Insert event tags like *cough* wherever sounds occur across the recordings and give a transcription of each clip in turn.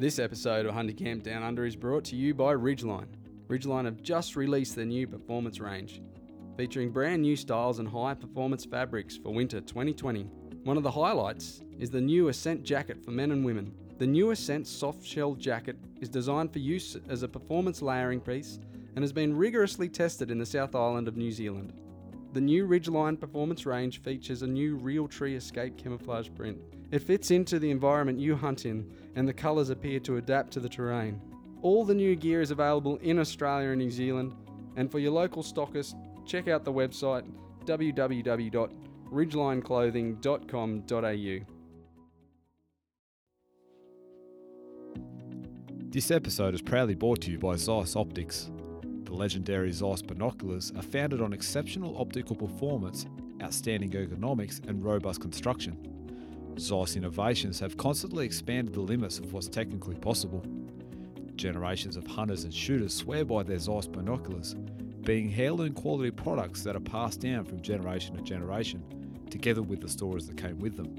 This episode of Hunting Camp Down Under is brought to you by Ridgeline. Ridgeline have just released their new performance range, featuring brand new styles and high performance fabrics for winter 2020. One of the highlights is the new Ascent jacket for men and women. The new Ascent soft shell jacket is designed for use as a performance layering piece and has been rigorously tested in the South Island of New Zealand. The new Ridgeline performance range features a new Realtree Escape camouflage print. It fits into the environment you hunt in, and the colours appear to adapt to the terrain. All the new gear is available in Australia and New Zealand, and for your local stockist, check out the website www.ridgelineclothing.com.au. This episode is proudly brought to you by Zeiss Optics. The legendary Zeiss binoculars are founded on exceptional optical performance, outstanding ergonomics, and robust construction. Zeiss innovations have constantly expanded the limits of what's technically possible. Generations of hunters and shooters swear by their Zeiss binoculars, being heirloom quality products that are passed down from generation to generation, together with the stories that came with them.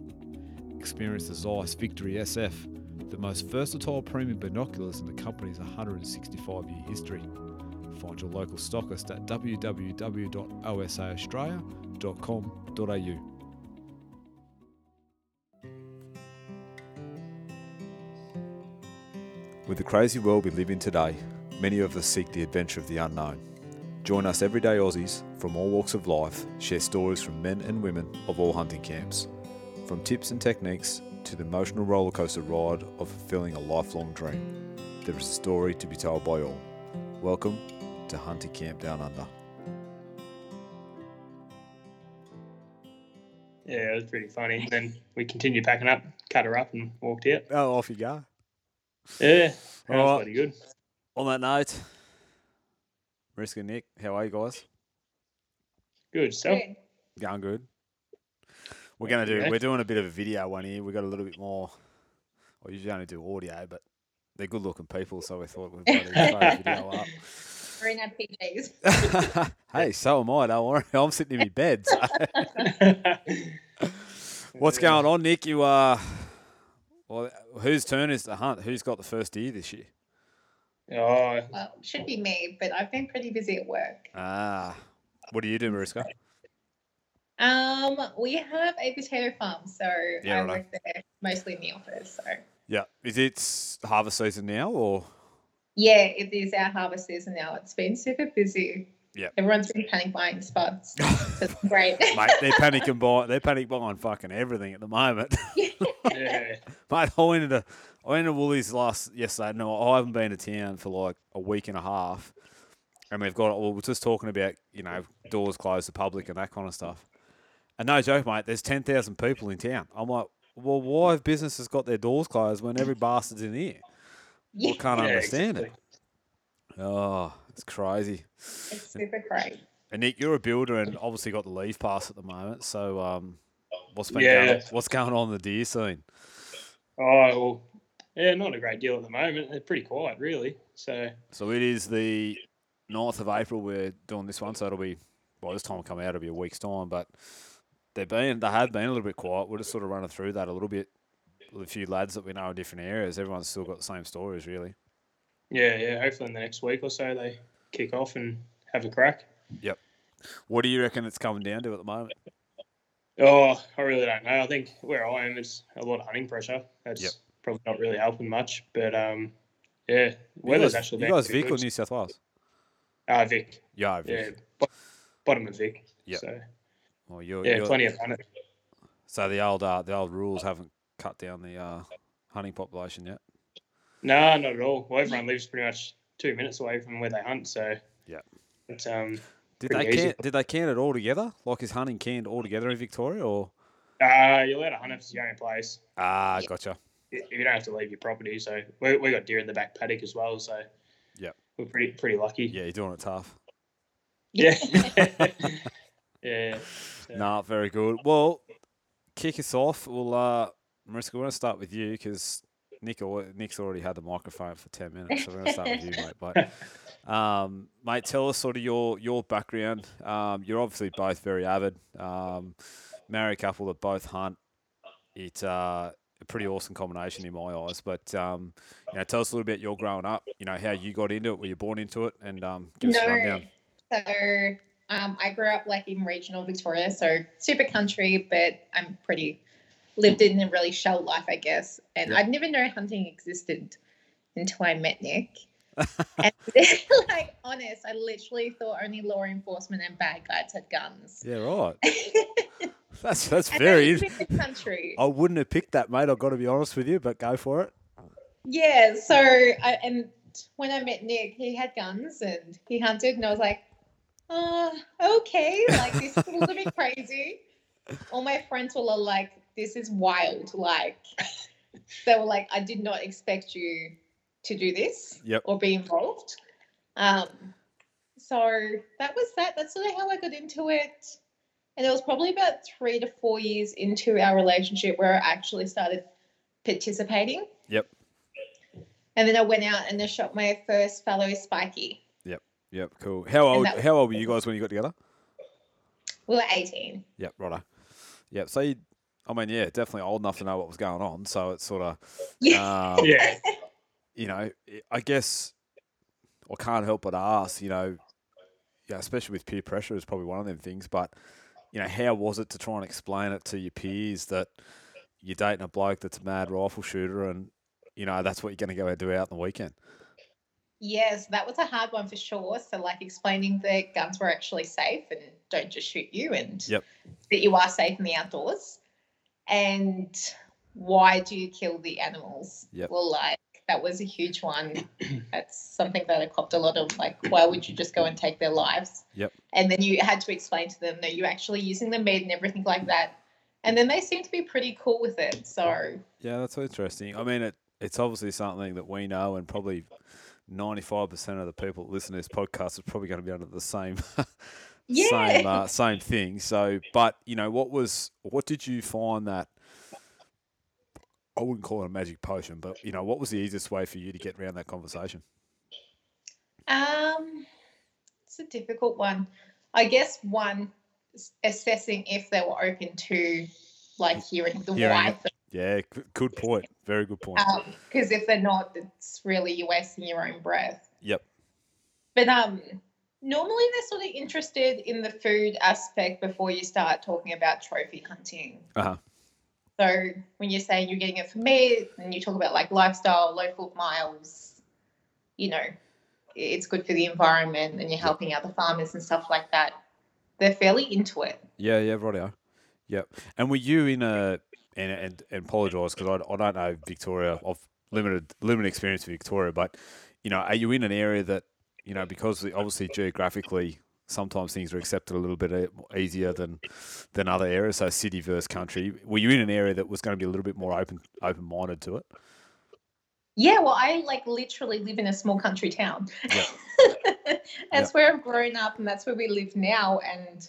Experience the Zeiss Victory SF, the most versatile premium binoculars in the company's 165 year history. Find your local stockist at www.osaaustralia.com.au. With the crazy world we live in today, many of us seek the adventure of the unknown. Join us everyday Aussies from all walks of life share stories from men and women of all hunting camps. From tips and techniques to the emotional rollercoaster ride of fulfilling a lifelong dream, there is a story to be told by all. Welcome to Hunting Camp Down Under. Yeah, it was pretty funny. Then we continued packing up, cut her up, and walked out. Oh, off you go. Yeah, that was Alright. bloody good. On that note, Mariska and Nick, how are you guys? Good. So, Good. Going good. We're gonna do. Yeah. We're doing a bit of a video one here. We got a little bit more. Well, usually only do audio, but they're good-looking people, so we thought we'd better throw a video *laughs* up. We're in our PJs. *laughs* hey, so am I. Don't worry. I'm sitting in my bed. so- *laughs* What's going on, Nick? You uh, well, whose turn is to hunt? Who's got the first deer this year? Oh, Well, it should be me, but I've been pretty busy at work. Ah, what do you do, Mariska? Um, we have a potato farm, so Yeah, I righto. work there mostly in the office. So Yeah, is it harvest season now, or yeah, it is our harvest season now. It's been super busy. Yep. Everyone's been panic buying spots. *laughs* so great. *laughs* mate? They're panicking buying. They're panic buying fucking everything at the moment. *laughs* yeah. Mate, I went into I went into Woolies last yesterday. No, I haven't been to town for like a week and a half, and we've got. Well, we're just talking about you know doors closed to public and that kind of stuff. And no joke, mate. There's ten thousand people in town. I'm like, well, why have businesses got their doors closed when every bastard's in here? yeah, I can't Yeah, understand exactly. it. Oh, it's crazy. it's super great. And Nick, you're a builder and obviously got the leave pass at the moment. So, um, what's been Yeah. going on, what's going on in the deer scene? Oh, well, yeah, not a great deal at the moment. They're pretty quiet, really. So, So it is the 9th of April. We're doing this one, so it'll be well. This time will come out. It'll be a week's time, but they've been they have been a little bit quiet. We're just sort of running through that a little bit with a few lads that we know in different areas. Everyone's still got the same stories, really. Yeah, yeah, hopefully in the next week or so they kick off and have a crack. Yep. What do you reckon it's coming down to at the moment? Oh, I really don't know. I think where I am is a lot of hunting pressure. That's Yep. probably not really helping much. But um, yeah, You weather's guys, actually you guys Vic or. New South Wales? Ah, Vic. Yeah, Yeah, Vic. bo- bottom of Vic. Yep. So Well, you're, yeah, you're- plenty of hunters. So the old uh, the old rules haven't cut down the uh, hunting population yet. No, not at all. Well, everyone lives pretty much two minutes away from where they hunt, so Yeah. It's um, Did they easy. can did they can it all together? Like is hunting canned all together in Victoria or? uh, you're allowed to hunt if it's your own place. Ah, Yeah. gotcha. You don't have to leave your property. So we we got deer in the back paddock as well. So yeah, we're pretty pretty lucky. Yeah, you're doing it tough. Yeah. *laughs* *laughs* yeah. So- Nah, very good. Well, kick us off. Well, uh, Mariska, we're going to start with you because Nick, Nick's already had the microphone for 10 minutes, so we're going to start with you, mate. But, *laughs* um, mate, tell us sort of your, your background. Um, you're obviously both very avid. Um, married couple that both hunt. It's uh, a pretty awesome combination in my eyes. But um, you know, tell us a little bit your growing up. You know, how you got into it. Were you born into it? And um, give us a No. rundown. So um, I grew up like in regional Victoria, so super country, but I'm pretty lived in a really shell life, I guess. And. I'd never known hunting existed until I met Nick. *laughs* and *laughs* like honest, I literally thought only law enforcement and bad guys had guns. Yeah, right. *laughs* That's that's and very. the country. I wouldn't have picked that, mate. I've got to be honest with you, but go for it. Yeah, so I, and when I met Nick, he had guns and he hunted, and I was like, uh, okay, like this is a little bit crazy. All my friends were like, this is wild. Like, *laughs* they were like, I did not expect you to do this Yep. or be involved. Um, so that was that. That's sort of how I got into it. And it was probably about three to four years into our relationship where I actually started participating. Yep. And then I went out and I shot my first fallow spiky. Yep, Yep. cool. How old? How old were you guys when you got together? We were 18. Yep, righto. Yep. So, you, I mean, yeah, definitely old enough to know what was going on. So it's sort of, Yeah. um, *laughs* Yeah. you know, I guess I can't help but ask, you know, yeah, especially with peer pressure is probably one of them things. But you know, how was it to try and explain it to your peers that you're dating a bloke that's a mad rifle shooter and you know that's what you're going to go and do out on the weekend? Yes, that was a hard one for sure. So, like explaining that guns were actually safe and don't just shoot you, and Yep. that you are safe in the outdoors. And why do you kill the animals? Yep. Well, like that was a huge one. *clears throat* That's something that I copped a lot of. Like, why would you just go and take their lives? Yep. And then you had to explain to them that you're actually using the meat and everything like that. And then they seem to be pretty cool with it. So, Yeah, that's interesting. I mean, it it's obviously something that we know, and probably ninety five percent of the people that listen to this podcast is probably going to be under the same *laughs* Yeah. same uh, same thing. So, but you know, what was what did you find that? I wouldn't call it a magic potion, but you know, what was the easiest way for you to get around that conversation? Um, it's a difficult one. I guess one assessing if they were open to like hearing the Hearing Yeah, good point. Very good point. because if they're not, it's really you wasting your own breath. Yep. But um, normally they're sort of interested in the food aspect before you start talking about trophy hunting. Uh huh. So when you're saying you're getting it for meat, and you talk about like lifestyle, low foot miles, you know, it's good for the environment, and you're helping out the farmers and stuff like that. They're fairly into it. Yeah, yeah, rightio. Yep. And were you in a and and, and apologise because I, I don't know Victoria. I've limited limited experience with Victoria, but you know, are you in an area that you know because obviously geographically sometimes things are accepted a little bit easier than than other areas. So city versus country. Were you in an area that was going to be a little bit more open open minded to it? Yeah, well, I like literally live in a small country town. *laughs* that's where I've grown up, and that's where we live now. And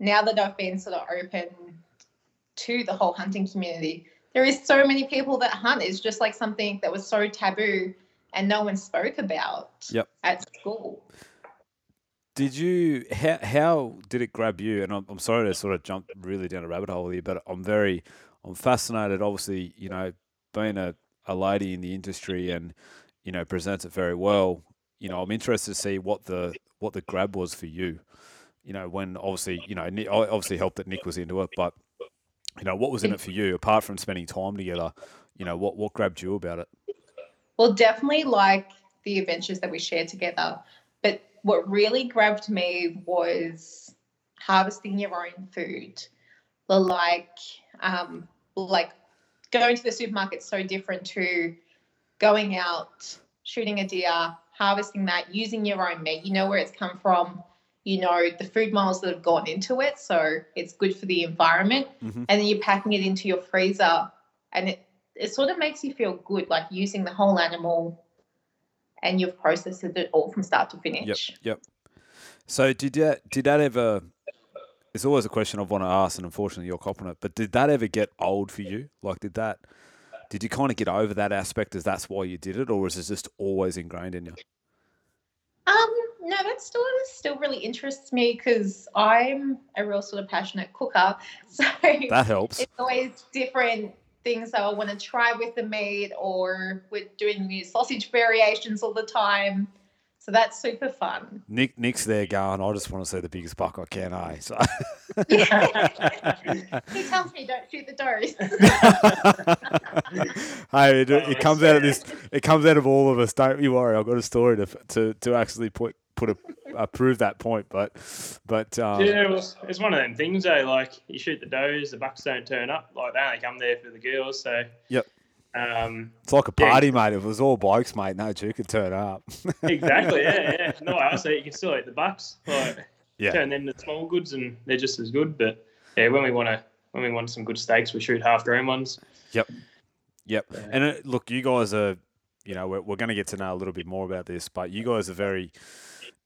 now that I've been sort of open to the whole hunting community, there is so many people that hunt. It's just like something that was so taboo and no one spoke about Yep. at school. Did you how how did it grab you? And I'm, I'm sorry to sort of jump really down a rabbit hole here, but I'm very I'm fascinated. Obviously, you know, being a, a lady in the industry and you know presents it very well. You know, I'm interested to see what the what the grab was for you. You know, when obviously you know Nick, obviously helped that Nick was into it, but you know what was in it for you apart from spending time together. You know, what what grabbed you about it? Well, definitely like the adventures that we shared together. But what really grabbed me was harvesting your own food. The like, um, like going to the supermarket is so different to going out, shooting a deer, harvesting that, using your own meat. You know where it's come from. You know the food miles that have gone into it, so it's good for the environment. Mhm. And then you're packing it into your freezer, and it it sort of makes you feel good, like using the whole animal, and you've processed it all from start to finish. Yep. Yep. So did that did that ever? It's always a question I've want to ask, and unfortunately you're copping it. But did that ever get old for you? Like, did that? Did you kind of get over that aspect? As that's why you did it, or is it just always ingrained in you? Um, no, that still still really interests me because I'm a real sort of passionate cooker. *laughs* So That helps. it's always different things I want to try with the meat, or we're doing new sausage variations all the time. So that's super fun. Nick, Nick's there going. I just want to see the biggest buck I can, eh? So. *laughs* he tells me don't shoot the does. *laughs* hey, it, it comes out of this. It comes out of all of us. Don't you worry. I've got a story to to, to actually put put a uh, prove that point. But but um, Yeah, it's- it's one of them things, though. Like you shoot the does, the bucks don't turn up. Like they only come there for the girls. So Yep. Um, it's like a Yeah. party, mate. If it was all blokes, mate, no Duke could turn up. *laughs* exactly. Yeah, yeah. No, I say you can still eat the bucks. Like Yeah. turn them to small goods, and they're just as good. But yeah, when we want to, when we want some good steaks, we shoot half grown ones. Yep. Yeah. And uh, look, you guys are, you know, we're, we're going to get to know a little bit more about this, but you guys are very,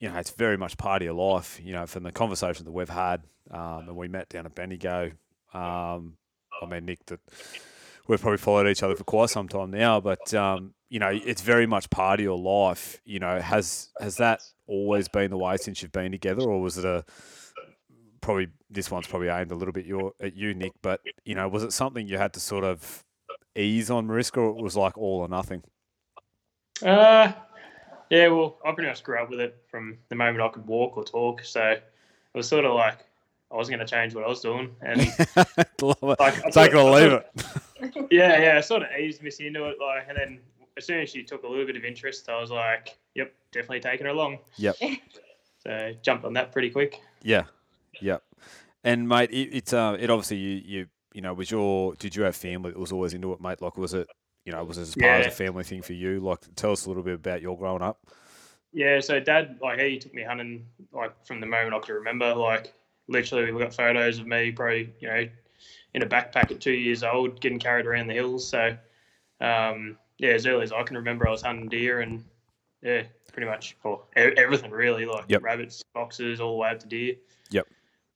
you know, it's very much part of your life, you know, from the conversation that we've had um, and we met down at Bendigo. Um, I mean, Nick, that we've probably followed each other for quite some time now, but, um, you know, it's very much part of your life. You know, has has that always been the way since you've been together, or was it a probably this one's probably aimed a little bit your at you, Nick? But you know, was it something you had to sort of ease on risk, or it was like all or nothing? Uh, yeah. Well, I pretty much grew up with it from the moment I could walk or talk. So it was sort of like I wasn't going to change what I was doing, and *laughs* Love Like, it. I Take it or leave thought- it. *laughs* yeah, yeah, I sort of eased Missy into it. Like, and then as soon as she took a little bit of interest, I was like, "Yep, definitely taking her along." Yep. *laughs* So jumped on that pretty quick. Yeah, yeah. And mate, it, it's uh, it obviously you you you know was your did you have family that was always into it, mate? Like, was it you know was it as part of Yeah. a family thing for you? Like, tell us a little bit about your growing up. Yeah, so dad, like, he took me hunting like from the moment I could remember. Like, literally, we got photos of me, probably, you know, in a backpack at two years old, getting carried around the hills. So, um, yeah, as early as I can remember, I was hunting deer and yeah, pretty much for everything really, like Yep. rabbits, foxes, all the way up to deer. Yep.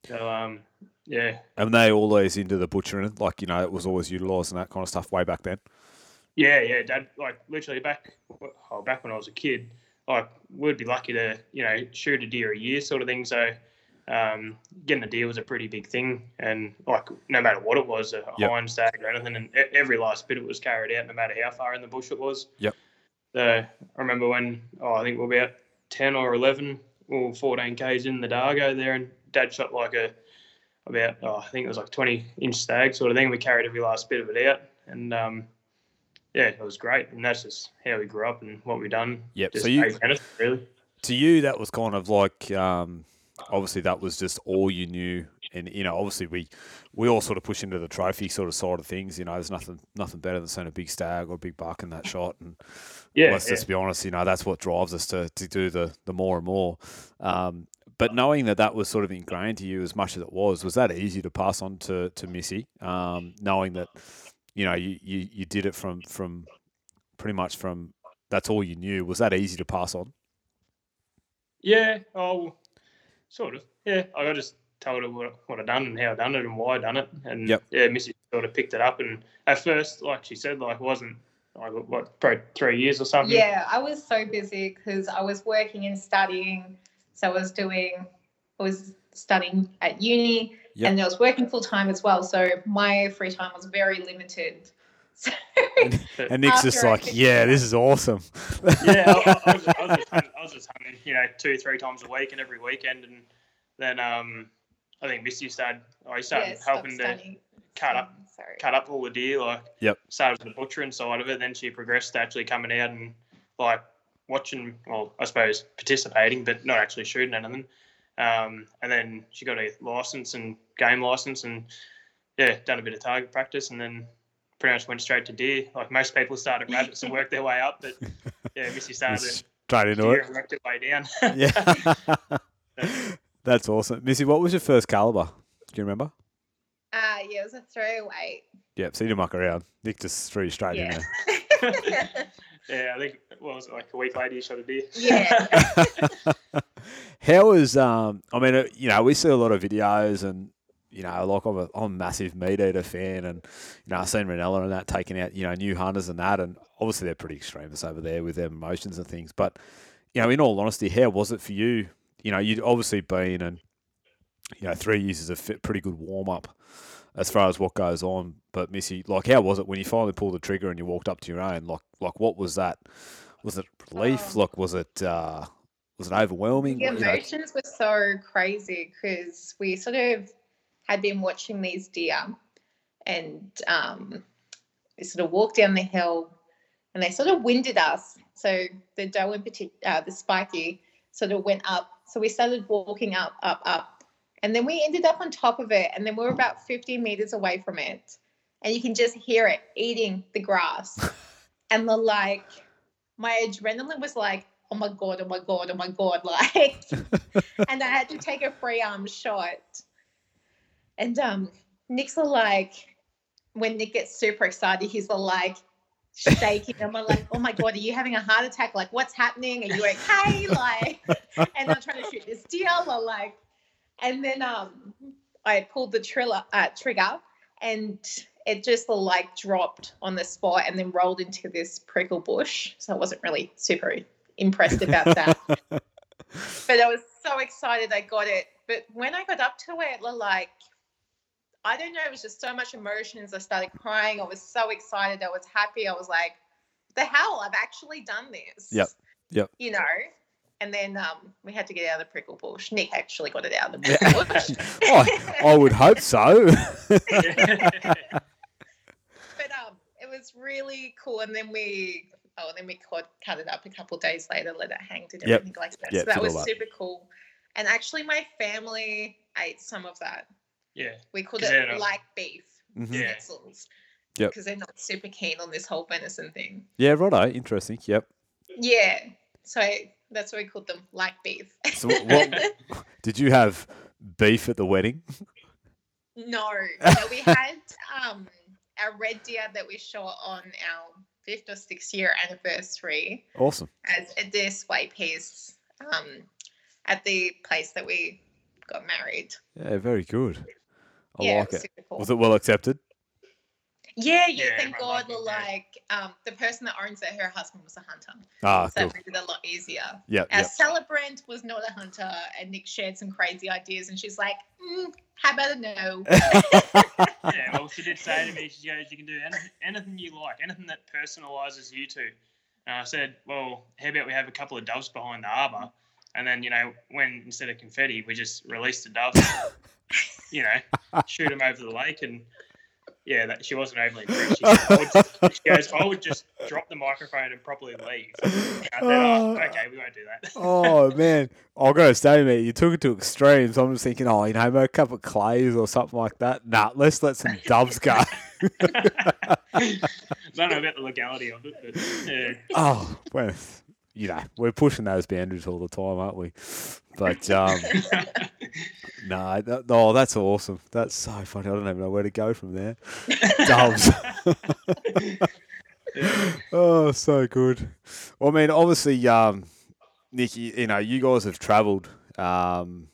So, um, yeah, And they always into the butchering, like you know, it was always utilised and that kind of stuff way back then. Yeah, yeah, Dad. Like literally back, oh, back when I was a kid, like we'd be lucky to, you know, shoot a deer a year, sort of thing. So, um, getting a deer was a pretty big thing, and like no matter what it was, a Yep. hind stag or anything, and every last bit of it was carried out, no matter how far in the bush it was. Yep. So I remember when, oh, I think we we're about ten or eleven or fourteen k's in the Dargo there, and Dad shot like a about, oh, I think it was like twenty inch stag sort of thing. We carried every last bit of it out, and um, yeah, it was great, and that's just how we grew up and what we've done. Yep. Just So you, anything, really. to you that was kind of like um, obviously that was just all you knew and you know obviously we we all sort of push into the trophy sort of side of things you know there's nothing nothing better than seeing a big stag or a big buck in that shot and Yeah, let's yeah. just be honest you know that's what drives us to, to do the the more and more um, but knowing that that was sort of ingrained to you as much as it was was that easy to pass on to to Missy um, knowing that you know you, you you did it from from pretty much from that's all you knew was that easy to pass on Yeah, oh, sort of. Yeah, I just told her what, what I done and how I done it and why I done it, and Yep. yeah, Missy sort of picked it up. And at first, like she said, like it wasn't like what probably three years or something. Yeah, I was so busy because I was working and studying. So I was doing, I was studying at uni Yep. and I was working full time as well. So my free time was very limited. *laughs* So And Nick's just After I like, yeah, this is awesome. *laughs* yeah, I, I, I, was, I, was just hunting, I was just hunting, you know, two, three times a week and every weekend. And then um, I think Missy started, I started yeah, helping to cut up- Sorry. cut up all the deer. Like, Yep. started with the butchering side of it. Then she progressed to actually coming out and like watching, well, I suppose participating, but not actually shooting anything. Um, and then she got a license and game license and yeah, done a bit of target practice and then pretty much went straight to deer. Like most people start started rabbits and worked their way up, but *laughs* yeah, Missy started at Straight into deer it. and worked her way down. *laughs* Yeah. *laughs* That's awesome. Missy, what was your first caliber? Do you remember? Uh, yeah, it was a throwaway. Yep, so you didn't muck around. Nick just threw you straight in there. Yeah, I think what was it like a week later you shot a deer. yeah. *laughs* How was um? I mean, uh, you know, we see a lot of videos, and you know, like I'm a, I'm a massive MeatEater fan, and you know, I've seen Rinella and that taking out you know new hunters and that, and obviously they're pretty extremists over there with their emotions and things. But you know, in all honesty, how was it for you? You know, you'd obviously been and you know three years is a fit, pretty good warm up. As far as what goes on. But Missy, like, how was it when you finally pulled the trigger and you walked up to your own? Like, like what was that? Was it relief? Oh. Like, was it uh, was it overwhelming? The You know, emotions were so crazy because we sort of had been watching these deer and um, we sort of walked down the hill and they sort of winded us. So the doe in particular, uh, the spiky, sort of went up. So we started walking up, up, up. And then we ended up on top of it. And then we were about 50 meters away from it. And you can just hear it eating the grass. *laughs* and the like, my adrenaline was like, oh my God, oh my God, oh my God. *laughs* Like, *laughs* and I had to take a free arm shot. And um, Nick's like, when Nick gets super excited, he's like shaking. And we're like, oh my God, are you having a heart attack? Like, what's happening? Are you okay? Like, and I'm trying to shoot this deer. Or like, and then um, I pulled the triller, uh, trigger and it just like dropped on the spot and then rolled into this prickle bush. So I wasn't really super impressed about that. *laughs* but I was so excited I got it. But when I got up to it, like, I don't know, it was just so much emotions. I started crying. I was so excited. I was happy. I was like, the hell, I've actually done this. Yep. Yep. You know? And then um, we had to get out of the prickle bush. Nick actually got it out of the prickle bush. I, *laughs* I would hope so. *laughs* but um, it was really cool. And then we, oh, and then we cut, cut it up a couple of days later, let it hang, did Yep. everything like that. Yep, so that was all that. super cool. And actually, my family ate some of that. yeah. We called it they're not- like beef Mhm. Yeah. pretzels. Yep. Because they're not super keen on this whole venison thing. Yeah, righto. Interesting. Yep. Yeah. So that's why we called them like beef. So what *laughs* did you have beef at the wedding? no. no. *laughs* We had um, a red deer that we shot on our fifth or sixth year anniversary. Awesome. as a display piece um, at the place that we got married. Yeah, very good. I yeah, like it was it. Was it well accepted? Yeah, yeah, Yeah, thank God. liked it, yeah. Like um, the person that owns it, her husband was a hunter, Ah, so cool. that made it a lot easier. Yep, Our yep. celebrant was not a hunter, and Nick shared some crazy ideas, and she's like, mm, "How about a no?" *laughs* Yeah, well, she did say to me, she goes, you can do anything, anything you like, anything that personalises you two. And I said, well, how about we have a couple of doves behind the arbour, And then, you know, when instead of confetti, we just release the doves, *laughs* you know, shoot them over the lake. And yeah, that, she wasn't overly impressed. She, goes, I would just, she goes, I would just drop the microphone and probably leave. And said, oh, okay, we won't do that. *laughs* oh man, I gotta say, mate, you took it to extremes. I'm just thinking, oh, you know, maybe a couple of clays or something like that. Nah, let's let some doves go. I *laughs* *laughs* don't know about the legality of it, but yeah. oh, well, you know, we're pushing those boundaries all the time, aren't we? But um, *laughs* no, that, oh, that's awesome. That's so funny. I don't even know where to go from there. Doves. *laughs* oh, so good. Well, I mean, obviously, um, Nikki, you know, you guys have travelled, um,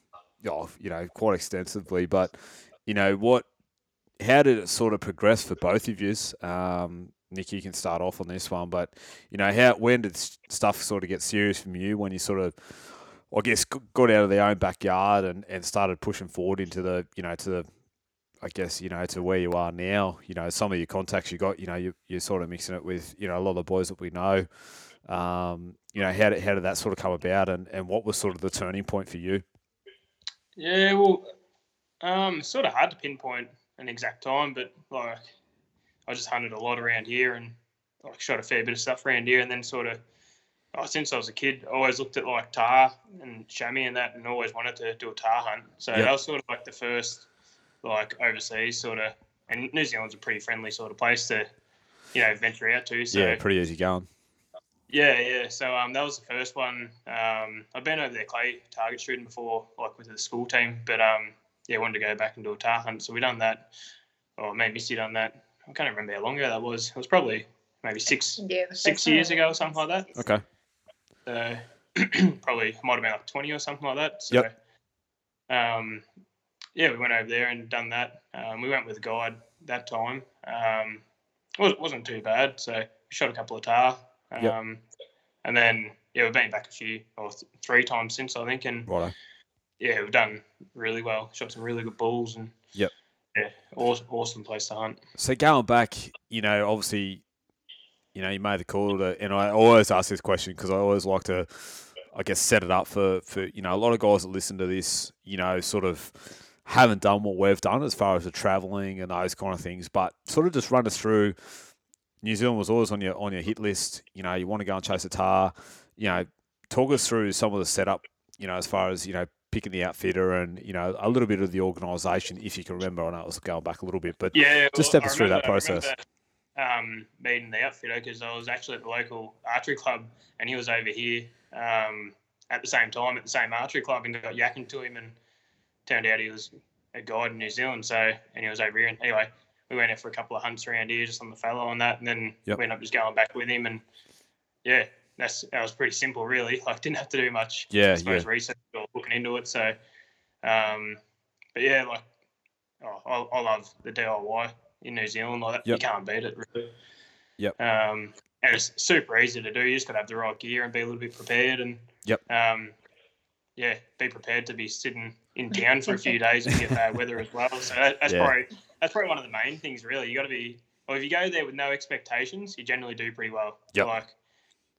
oh, you know, quite extensively. But you know, what? How did it sort of progress for both of you? Um, Nikki, you can start off on this one. But you know, how when did stuff sort of get serious from you when you sort of I guess got out of their own backyard and, and started pushing forward into the you know to the I guess you know to where you are now. You know some of your contacts you got. You know you you're sort of mixing it with you know a lot of the boys that we know. Um, you know how did how did that sort of come about and, and what was sort of the turning point for you? Yeah, well, um, sort of hard to pinpoint an exact time, but like I just hunted a lot around here and like shot a fair bit of stuff around here, and then sort of oh, since I was a kid, I always looked at like tahr and chamois and that, and always wanted to do a tahr hunt. So Yep. that was sort of like the first like overseas sort of, and New Zealand's a pretty friendly sort of place to you know venture out to. So yeah, pretty easy going. yeah, yeah. So um, that was the first one. Um, I've been over there clay target shooting before, like with the school team, but um, yeah, wanted to go back and do a tahr hunt. So we done that. Or maybe Misty done that. I can't remember how long ago that was. It was probably maybe six Yeah, the six first one years ago or something like that. Okay. So *clears throat* probably might have been like twenty or something like that. So Yep. um, yeah, we went over there and done that. Um, we went with a guide that time. Um, it wasn't too bad. So we shot a couple of tahr. Um, Yep. And then yeah, we've been back a few or th- three times since I think, and Righto. yeah, we've done really well. Shot some really good balls. and Yep. Yeah, awesome, place to hunt. So going back, you know, obviously, you know, you made the call to, and I always ask this question because I always like to, I guess, set it up for for you know a lot of guys that listen to this, you know, sort of haven't done what we've done as far as the travelling and those kind of things, but sort of just run us through. New Zealand was always on your on your hit list. You know, you want to go and chase a tahr. You know, talk us through some of the setup. You know, as far as you know, picking the outfitter and you know a little bit of the organisation, if you can remember. And I know it was going back a little bit, but Yeah, Just well, step us through that process. Um, meeting the outfitter because I was actually at the local archery club and he was over here um, at the same time at the same archery club and got yakking to him and turned out he was a guide in New Zealand. So and he was over here and anyway we went out for a couple of hunts around here just on the fallow and that and then Yep. we ended up just going back with him and yeah that's that was pretty simple really *laughs* like didn't have to do much Yeah, I suppose research or looking into it so um, but yeah like oh, I, I love the DIY in New Zealand. Like Yep. you can't beat it, really. Yep. Um, and it's super easy to do. You just got to have the right gear and be a little bit prepared. And Yep. Um, yeah, be prepared to be sitting in town for a few days and get bad weather as well. So that, that's Yeah. probably that's probably one of the main things. Really, you got to be. Well, if you go there with no expectations, you generally do pretty well. Yep. Like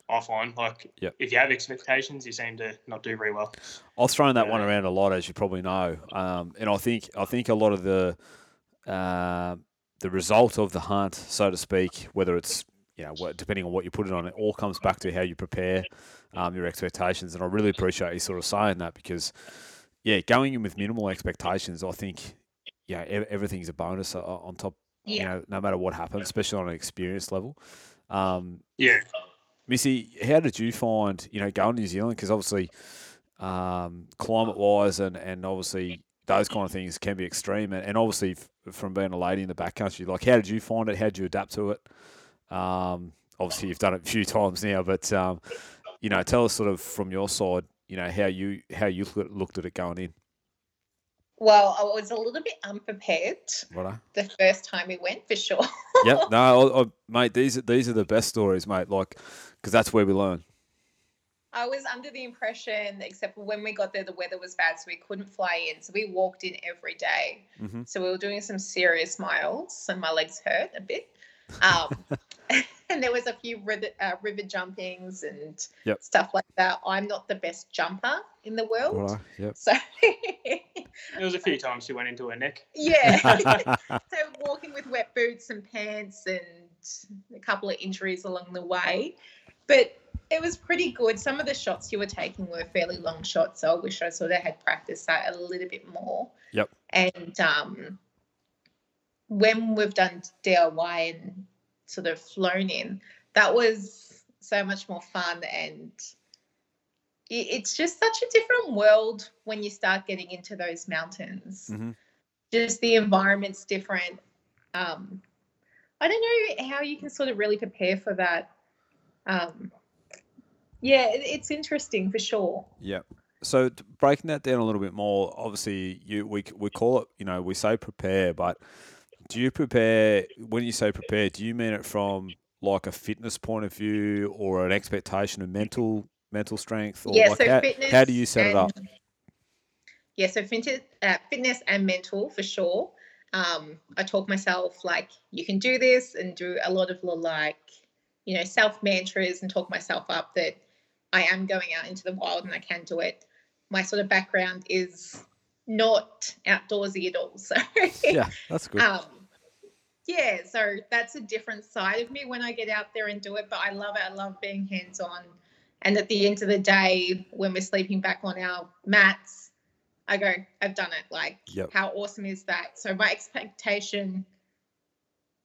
I find, like Yep. if you have expectations, you seem to not do very well. I've thrown that one around a lot, as you probably know, um, and I think I think a lot of the uh, the result of the hunt, so to speak, whether it's you know what, depending on what you put it on, it all comes back to how you prepare, um, your expectations, and I really appreciate you sort of saying that because yeah, going in with minimal expectations, I think yeah, ev- everything's a bonus on top. You Yeah. know, no matter what happens, especially on an experience level. Um, Yeah. Missy, how did you find you know going to New Zealand? Because obviously, um, climate wise and and obviously those kind of things can be extreme, and, and obviously f- from being a lady in the backcountry, like how did you find it? How did you adapt to it? Um, obviously, you've done it a few *laughs* times now, but um, you know, tell us sort of from your side, you know, how you how you looked at- it going in. Well, I was a little bit unprepared Right? the first time we went, for sure. yep. *laughs* No, I, I, mate. These are these are the best stories, mate. Like, because that's where we learn. I was under the impression, except when we got there, the weather was bad, so we couldn't fly in. So we walked in every day. hmm So we were doing some serious miles, and my legs hurt a bit. Um, *laughs* and there was a few river, uh, river jumpings and Yep. stuff like that. I'm not the best jumper in the world, Right. Yep. so There was a few times she went into her neck. yeah. *laughs* *laughs* so walking with wet boots and pants and a couple of injuries along the way but it was pretty good some of the shots you were taking were fairly long shots so i wish i sort of had practiced that a little bit more Yep. and um when we've done diy and sort of flown in that was so much more fun and it's just such a different world when you start getting into those mountains Mhm. just the environment's different. Um, I don't know how you can sort of really prepare for that. Um, yeah, it, it's interesting for sure. Yeah. So breaking that down a little bit more, obviously you we we call it, you know, we say prepare, but do you prepare when you say prepare, do you mean it from like a fitness point of view or an expectation of mental mental strength or yeah, like so how, fitness. how do you set it up? Yeah, so fitness, uh, fitness and mental for sure. Um, I talk myself like you can do this and do a lot of like you know self mantras and talk myself up that I am going out into the wild and I can do it. My sort of background is not outdoorsy at all, *laughs* so Yeah, that's good. um, yeah, so that's a different side of me when I get out there and do it. But I love it. I love being hands on. And at the end of the day, when we're sleeping back on our mats, I go, I've done it. Like, Yep. how awesome is that? So my expectation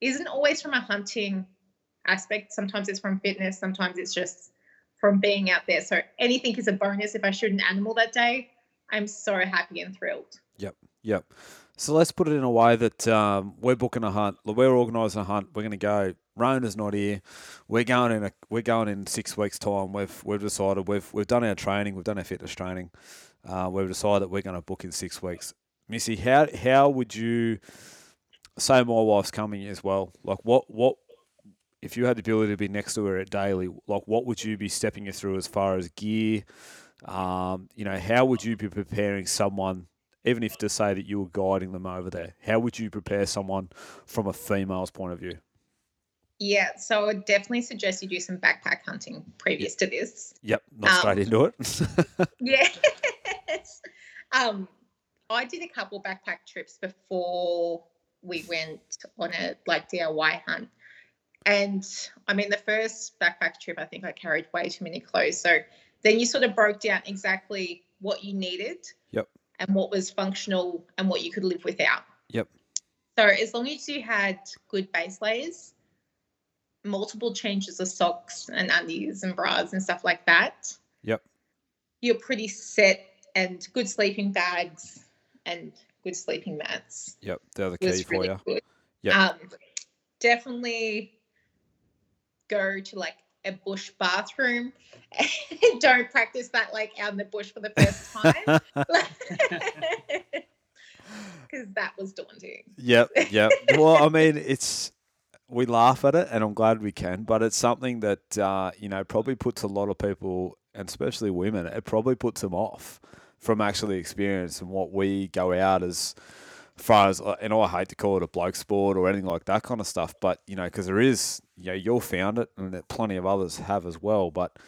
isn't always from a hunting aspect. Sometimes it's from fitness. Sometimes it's just from being out there. So anything is a bonus. If I shoot an animal that day, I'm so happy and thrilled. Yep. Yep. So let's put it in a way that um, we're booking a hunt. We're organising a hunt. We're going to go. Rona's not here. We're going in. A, we're going in six weeks' time. We've we've decided we've we've done our training. We've done our fitness training. Uh, we've decided that we're going to book in six weeks. Missy, how how would you say my wife's coming as well? Like what what if you had the ability to be next to her at daily? Like what would you be stepping you through as far as gear? Um, you know, how would you be preparing someone even if to say that you were guiding them over there, how would you prepare someone from a female's point of view? Yeah, so I would definitely suggest you do some backpack hunting previous to this. Yep, not straight Um, into it. *laughs* Yes. um, I did a couple backpack trips before we went on a like DIY hunt. And I mean, the first backpack trip, I think I carried way too many clothes. So then you sort of broke down exactly what you needed. Yep. And what was functional and what you could live without. Yep. So as long as you had good base layers, multiple changes of socks and undies and bras and stuff like that, Yep. you're pretty set and good sleeping bags and good sleeping mats Yep, they're the key for really you. good. Yep. Um, definitely go to like a bush bathroom. *laughs* Don't practice that like out in the bush for the first time. *laughs* *laughs* Because that was daunting. Yep, yep. well, I mean, it's we laugh at it, and I'm glad we can, but it's something that uh, you know probably puts a lot of people, and especially women, it probably puts them off from actually experiencing what we go out as far as, uh, and I hate to call it a bloke sport or anything like that kind of stuff, but you know, because there is, you know, you'll found it, and that plenty of others have as well, but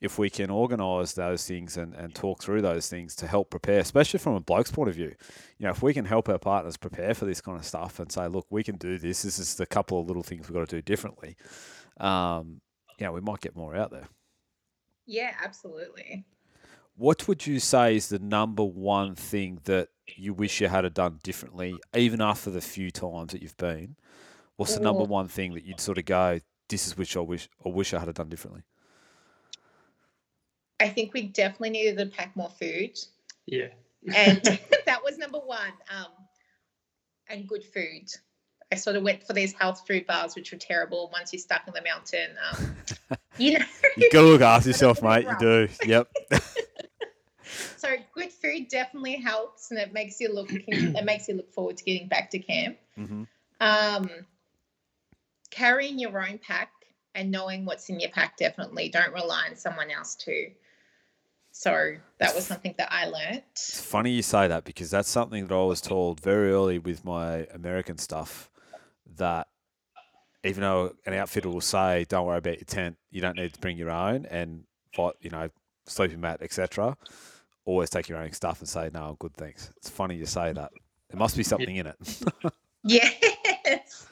if we can organise those things and, and talk through those things to help prepare, especially from a bloke's point of view, you know, if we can help our partners prepare for this kind of stuff and say, look, we can do this. This is the couple of little things we've got to do differently. Um, know, we might get more out there. Yeah, absolutely. What would you say is the number one thing that you wish you had done differently, even after the few times that you've been? What's the number one thing that you'd sort of go, this is which I wish I wish I had have done differently? I think we definitely needed to pack more food. Yeah. and *laughs* *laughs* that was number one. Um, and good food. I sort of went for these health food bars, which were terrible once you're stuck in the mountain. Um, *laughs* you know, You got to look after yourself, mate. You do. Yep. so good food definitely helps, and it makes you look it makes you look forward to getting back to camp. hmm Um, carrying your own pack and knowing what's in your pack definitely. Don't rely on someone else too. So that was something that I learnt. It's funny you say that because that's something that I was told very early with my American stuff that even though an outfitter will say, "Don't worry about your tent. You don't need to bring your own," and you know, sleeping mat, etc. Always take your own stuff and say, "No, good, thanks." It's funny you say that. There must be something in it. *laughs* Yes.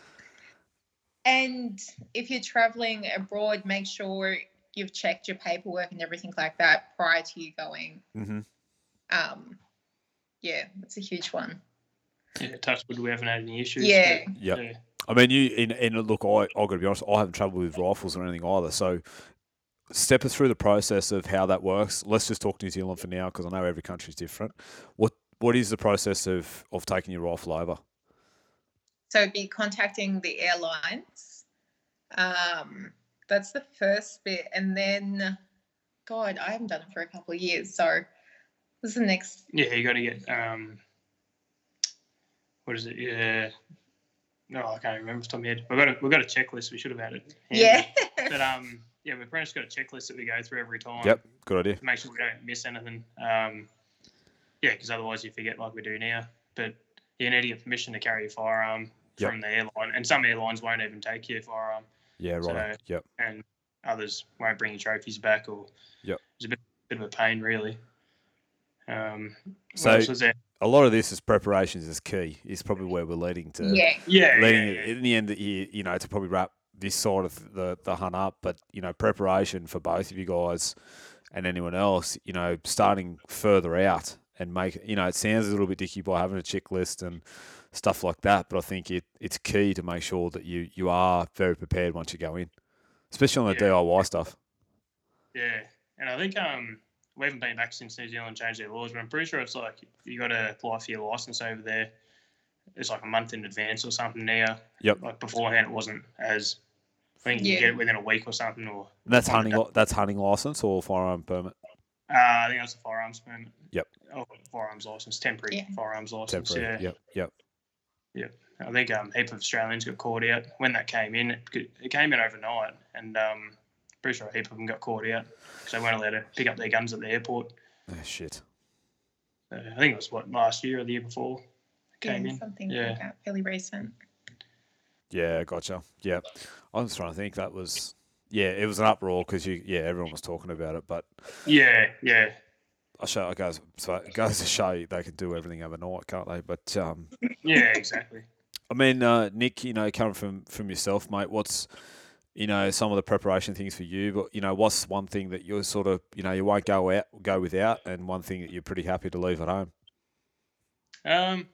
And if you're traveling abroad, make sure you've checked your paperwork and everything like that prior to you going. hmm Um, yeah, that's a huge one. Yeah, touch wood, we haven't had any issues. Yeah. but, Yep. yeah. I mean, you in, in look, I I got to be honest, I haven't travelled with rifles or anything either. So, step us through the process of how that works. Let's just talk New Zealand for now because I know every country is different. What what is the process of of taking your rifle over? So be contacting the airlines. Um, that's the first bit. And then, God, I haven't done it for a couple of years. So this is the next. Yeah, you got to get um, what is it? Yeah, no, I can't remember off the top of my head. We've got a, we've got a checklist. We should have had it. handy. Yeah. *laughs* But um, yeah, we've pretty much got a checklist that we go through every time. Yep, good idea. To make sure we don't miss anything. Um, yeah, because otherwise you forget like we do now. But you need to get permission to carry your firearm Yep. from the airline, and some airlines won't even take your firearm, Yeah, right. So- yep. and others won't bring your trophies back. Or Yep. it's a bit, bit of a pain, really. Um, So- was there? A lot of this is preparations is key. Is probably where we're leading to. yeah. Yeah, yeah, leading yeah. in the end, you you know, to probably wrap this side of the the hunt up. But you know, preparation for both of you guys and anyone else, you know, starting further out and make you know, it sounds a little bit dicky by having a checklist and stuff like that. But I think it it's key to make sure that you you are very prepared once you go in, especially on the Yeah. DIY stuff. Yeah, and I think um we haven't been back since New Zealand changed their laws, but I'm pretty sure it's like you got to apply for your license over there. It's like a month in advance or something now. Yep. Like beforehand, it wasn't as. I think you Yeah. get it within a week or something, or And that's hunting. That's hunting license or firearm permit. Uh, I think that's a firearms permit. Yep. Oh, firearms license, temporary Yeah. firearms license. Temporary. Yeah. Yep. Yep. I think um, a heap of Australians got caught out when that came in. It, it came in overnight, and um, pretty sure a heap of them got caught out because they weren't allowed to pick up their guns at the airport. Oh, shit. Uh, I think it was what last year or the year before came yeah, in. something Yeah. like that, fairly recent. Yeah, gotcha. Yeah, I was trying to think. That was yeah, it was an uproar because you yeah everyone was talking about it, but Yeah, yeah, I show it goes so it goes to show you they can do everything overnight, can't they? But um, yeah, exactly. I mean, uh, Nick, you know, coming from from yourself, mate, what's you know some of the preparation things for you, but you know, what's one thing that you're sort of you know you won't go out go without, and one thing that you're pretty happy to leave at home. Um,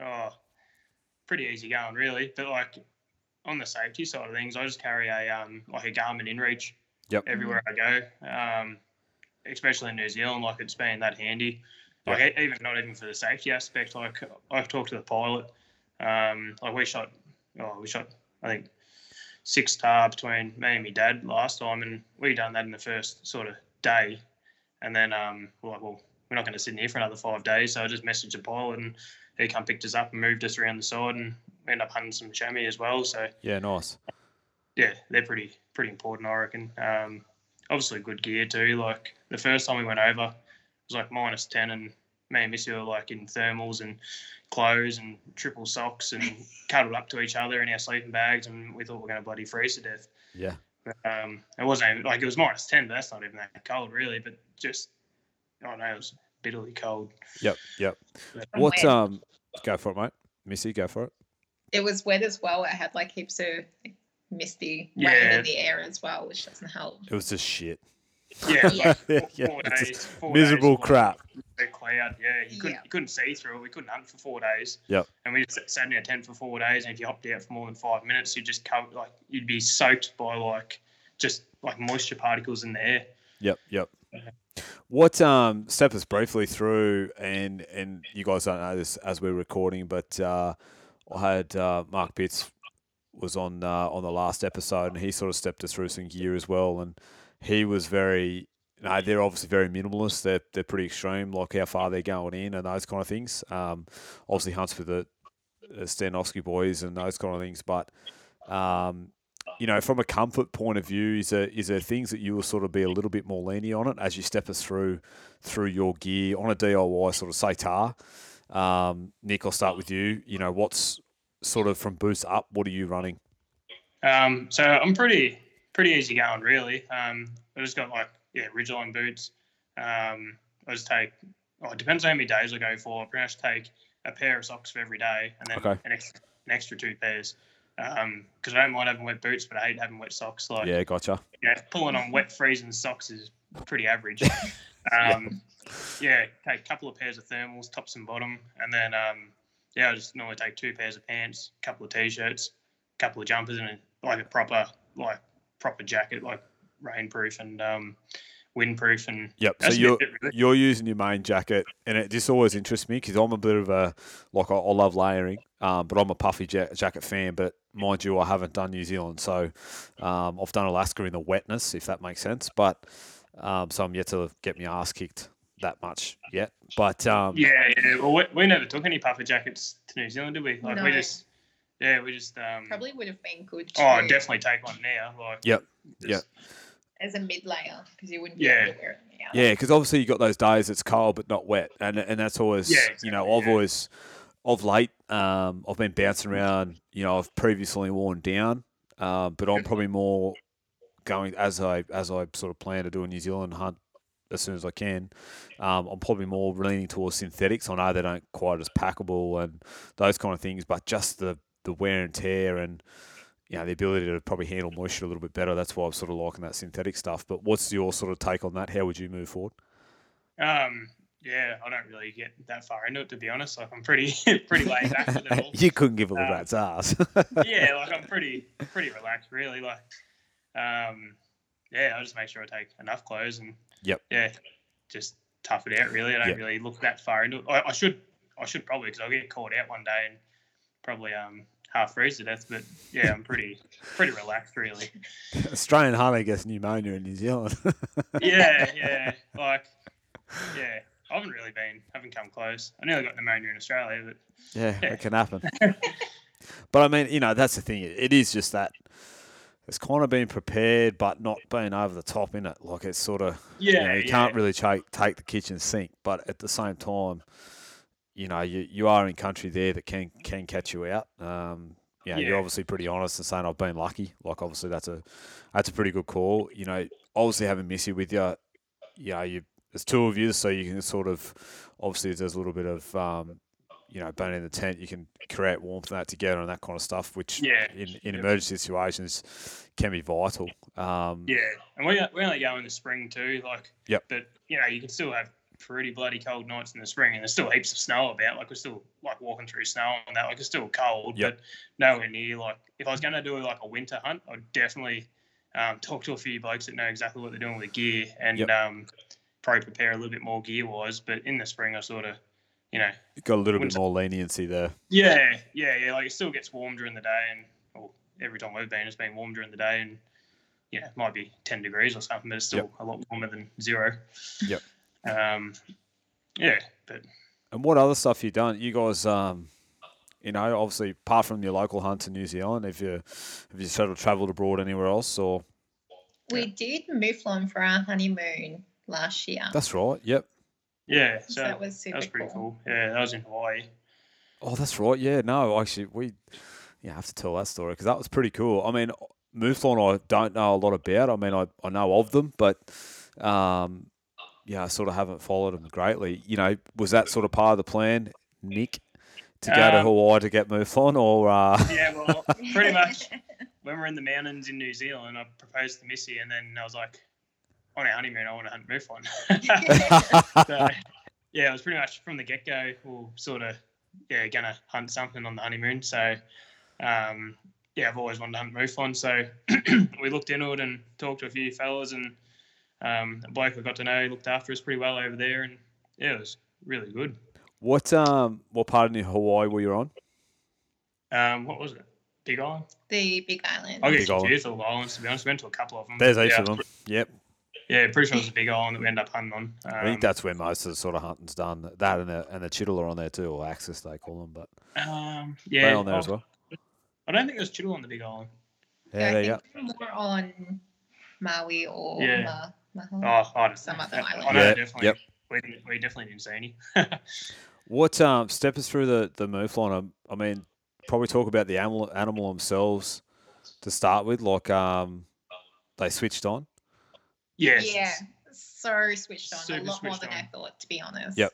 oh, pretty easy going, really. But like on the safety side of things, I just carry a um like a Garmin InReach Yep. everywhere I go. Um, especially in New Zealand, like it's been that handy. Like e- even not even for the safety aspect. Like I've talked to the pilot. Um, like we shot, oh, we shot I think six tahr between me and my dad last time, and we done that in the first sort of day, and then um, we're like, well, we're not going to sit in here for another five days, so I just messaged the pilot, and he come picked us up and moved us around the side, and ended up hunting some chamois as well. So Yeah, nice. yeah, they're pretty pretty important, I reckon. Um, obviously good gear too. Like the first time we went over, it was like minus ten, and me and Missy were like in thermals and clothes and triple socks and *laughs* cuddled up to each other in our sleeping bags, and we thought we are going to bloody freeze to death. Yeah, But, um, it wasn't even, like it was minus ten, but that's not even that cold really. But just I don't know, it was bitterly cold. yep, yep. But, What where? um, go for it, mate. Missy, go for it. It was wet as well. It had like heaps of misty rain Yeah. in the air as well, which doesn't help. It was just shit. yeah, *laughs* Yeah. like four, Yeah, four it's just days, four Miserable days, crap. a cloud. Yeah, you couldn't Yeah. you couldn't see through it. We couldn't hunt for four days. Yep. And we just sat in our tent for four days, and if you hopped out for more than five minutes, you just cover like you'd be soaked by like just like moisture particles in the air. Yep, yep. What um step us briefly through and and you guys don't know this as we're recording, but uh, I had uh, Mark Pitts was on uh, on the last episode and he sort of stepped us through some gear as well and he was very they're obviously very minimalist. They're they're pretty extreme, like how far they're going in and those kind of things. Um, obviously hunts for the, the Stanovsky boys and those kind of things, but um, you know, from a comfort point of view, is there is there things that you will sort of be a little bit more lenient on it as you step us through through your gear on a DIY sort of say tahr? Um, Nick, I'll start with you. You know, what's sort of from boost up? What are you running? Um, so I'm pretty pretty easy going, really. Um, I just got like yeah, Ridgeline boots. Um, I just take. Oh, it depends on how many days I go for. I pretty much take a pair of socks for every day, and then Okay. an, extra, an extra two pairs. Because I don't mind having wet boots, but I hate having wet socks. Like Yeah, gotcha. yeah, pulling on wet freezing socks is pretty average. *laughs* Um, yeah, take a couple of pairs of thermals, tops and bottom, and then um, yeah, I just normally take two pairs of pants, a couple of t-shirts, a couple of jumpers, and a, like a proper like proper jacket, like rainproof and um, windproof, and Yep. So you're it, really. you're using your main jacket, and it just always interests me because I'm a bit of a like I, I love layering, um, but I'm a puffy ja- jacket fan. But mind you, I haven't done New Zealand, so um, I've done Alaska in the wetness, if that makes sense. But um, so I'm yet to get my ass kicked that much yet. But um, yeah, yeah. Well, we, we never took any puffer jackets to New Zealand, did we? Like we just yeah, we just um, Probably would have been good oh, I'd definitely take one now. Like Yep, just- as a mid layer because you wouldn't be Yeah. able to wear it now. Yeah, because obviously you got those days it's cold but not wet, and and that's always Yeah, you know I've yeah. always of late um, I've been bouncing around. You know I've previously worn down, um, but I'm probably more going as I as I sort of plan to do a New Zealand hunt as soon as I can. Um, I'm probably more leaning towards synthetics. I know they don't quite as packable and those kind of things, but just the the wear and tear and you know, the ability to probably handle moisture a little bit better. That's why I'm sort of liking that synthetic stuff. But what's your sort of take on that? How would you move forward? Um, yeah, I don't really get that far into it to be honest. Like I'm pretty *laughs* pretty laid back with it *laughs* all. you couldn't give a Um, rat's ass. *laughs* yeah, like I'm pretty pretty relaxed, really. Like, um, yeah, I just make sure I take enough clothes and Yep. yeah, just tough it out. Really, I don't Yeah. really look that far into it. I, I should I should probably because I'll get caught out one day and probably um half freeze to death. But yeah, I'm pretty pretty relaxed, really. Australian hunter gets pneumonia in New Zealand. *laughs* Yeah, yeah, like yeah. I haven't really been, haven't come close. I nearly got pneumonia in Australia, but yeah, Yeah. it can happen. but I mean, you know, that's the thing. It, it is just that. it's kind of been prepared, but not being over the top in it. Like it's sort of you, Yeah, know, you yeah. can't really take take the kitchen sink, but at the same time, you know, you, you are in country there that can can catch you out. Um, you know, you're obviously pretty honest and saying I've been lucky. Like obviously that's a that's a pretty good call. You know, obviously having Missy with you, you know, you there's two of you, so you can sort of obviously there's a little bit of um, you know, being in the tent, you can create warmth and that together and that kind of stuff, which Yeah, in, in yeah. emergency situations can be vital. Um, Yeah, and we we only go in the spring too. Like, Yep. But you know, you can still have pretty bloody cold nights in the spring, and there's still heaps of snow about. Like we're still like walking through snow and that. Like it's still cold, Yep. but nowhere near like if I was going to do like a winter hunt, I'd definitely um, talk to a few blokes that know exactly what they're doing with the gear and Yep. um, probably prepare a little bit more gear wise. But in the spring, I sort of, you know, got a little bit more leniency there. yeah, yeah, yeah. Like it still gets warm during the day, and well, every time we've been, it's been warm during the day, and yeah, it might be ten degrees or something, but it's still a lot warmer than zero. Yep. Um, yeah, but And what other stuff you done? You guys, um, you know, obviously apart from your local hunt in New Zealand, have you have you sort of travelled abroad anywhere else? Or We did Mouflon for our honeymoon last year. that's right. Yep. yeah, so so that was super that was pretty cool. cool. Yeah, that was in Hawaii. Oh, that's right. Yeah. No, actually, we yeah I have to tell that story because that was pretty cool. I mean, Mouflon, I don't know a lot about. I mean, I, I know of them, but um, yeah, I sort of haven't followed them greatly. You know, was that sort of part of the plan, Nick, to go to Um, Hawaii to get Mouflon, or uh, *laughs* Yeah, well, pretty *laughs* much when we're in the mountains in New Zealand, I proposed to Missy, and then I was like, on our honeymoon, I want to hunt mouflon. *laughs* so, yeah, it was pretty much from the get go. We're sort of yeah gonna hunt something on the honeymoon. So um, yeah, I've always wanted to hunt mouflon. So *clears throat* we looked into it and talked to a few fellas, and um, a bloke I got to know looked after us pretty well over there, and yeah, it was really good. what um what part of New Hawaii were you on? Um, what was it? Big Island. the Big Island. I Big get Island. confused with all the islands. To be honest, we went to a couple of them. There's eight yeah, of them. Yep. Yeah, pretty sure it was a big island that we ended up hunting on. Um, I think that's where most of the sort of hunting's done. That and the and the chital are on there too, or axis they call them, but Um, they're yeah, on there as oh, well. I don't think there's chital on the big island. Yeah, I there you go. more on Maui or Yeah. Ma- Oh, I don't Some know. other I island. know Yeah, definitely. yep. We, we definitely didn't see any. *laughs* What um step us through the the mouflon? Um, I mean, probably talk about the animal animal themselves to start with. Like um, they switched on. yes. Yeah, so switched on Super a lot more switched than I thought, to be honest. Yep.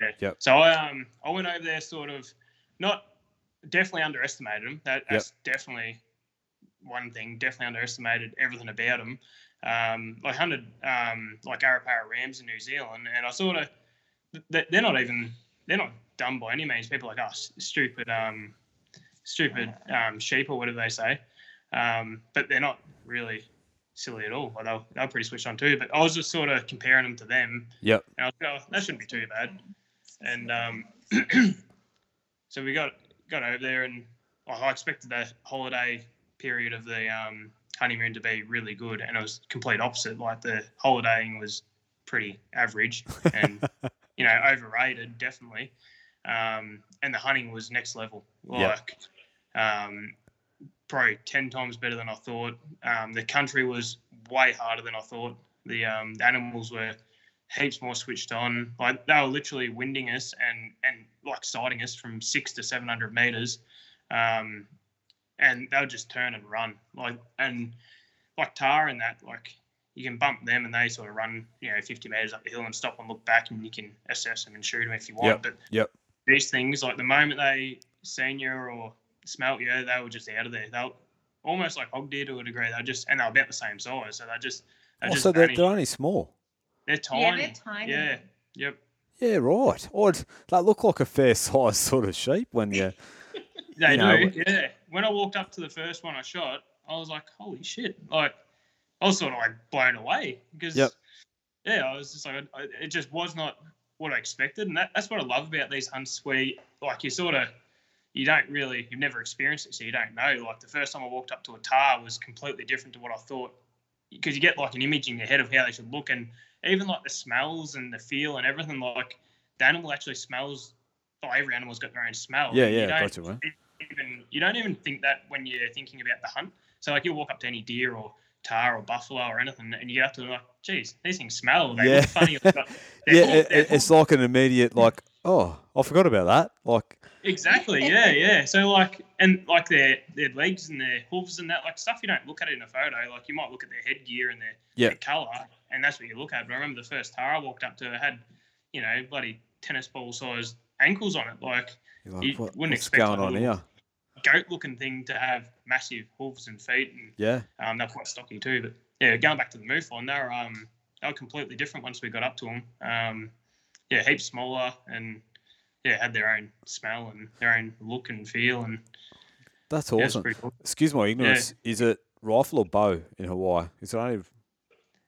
Yeah. Yep. So I um I went over there sort of not definitely underestimated them. That, that's definitely one thing. Definitely underestimated everything about them. Um, I hunted um like Arapawa rams in New Zealand, and I sort of they- they're not even they're not dumb by any means. People like us, stupid um stupid um sheep or whatever they say. Um, but they're not really silly at all. Like they're, they're pretty switched on too. But I was just sort of comparing them to them Yep. and I was like, oh, that shouldn't be too bad. And um, *clears throat* so we got got over there, and I expected the holiday period of the um, honeymoon to be really good, and it was complete opposite. Like the holidaying was pretty average, and *laughs* you know overrated definitely. Um, and the hunting was next level. Like um, probably ten times better than I thought. Um, the country was way harder than I thought. The um, the animals were heaps more switched on. Like they were literally winding us and and like sighting us from six to seven hundred meters, um, and they would just turn and run. Like and like tahr and that like you can bump them and they sort of run you know fifty meters up the hill and stop and look back and you can assess them and shoot them if you want. Yep, But yep. these things like the moment they seen you or smelt you, they were just out of there. They'll almost like hog deer to a degree. They just and they're about the same size, so they just. They Oh, just so they're, they're only small. They're tiny. Yeah, they're tiny. Yeah. Yep. Yeah, right. Or That look like a fair *laughs* size sort of sheep when *laughs* you. They You know, do. Yeah. When I walked up to the first one I shot, I was like, "Holy shit!" Like, I was sort of like blown away because. Yep. Yeah, I was just like, I, it just was not what I expected, and that, that's what I love about these hunts where, like, you sort of, you don't really, you've never experienced it, so you don't know. Like the first time I walked up to a tahr was completely different to what I thought, because you get like an image in your head of how they should look, and even like the smells and the feel and everything. Like the animal actually smells. Oh, every animal's got their own smell. Yeah, you yeah, gotcha, man. Even you don't even think that when you're thinking about the hunt. So like you walk up to any deer or tahr or buffalo or anything, and you have to like, geez, these things smell. They Yeah. look funny. *laughs* They've got- they're Yeah, full- it, they're it- it's like an immediate like, oh, I forgot about that. Like, Exactly. Yeah, yeah. So like, and like their their legs and their hooves and that like stuff you don't look at it in a photo. Like you might look at their headgear and their, Yeah. their color, and that's what you look at. But I remember the first tahr I walked up to it had, you know, bloody tennis ball sized ankles on it. Like you're like You what, wouldn't what's expect going on here? goat looking thing to have massive hooves and feet, and Yeah, um, they're quite stocky too. But yeah, going back to the Mouflon, they're um they were completely different once we got up to them. Um, yeah, heaps smaller and yeah, had their own smell and their own look and feel, and that's awesome. pretty cool. Excuse my ignorance. Is it rifle or bow in Hawaii? Is it only?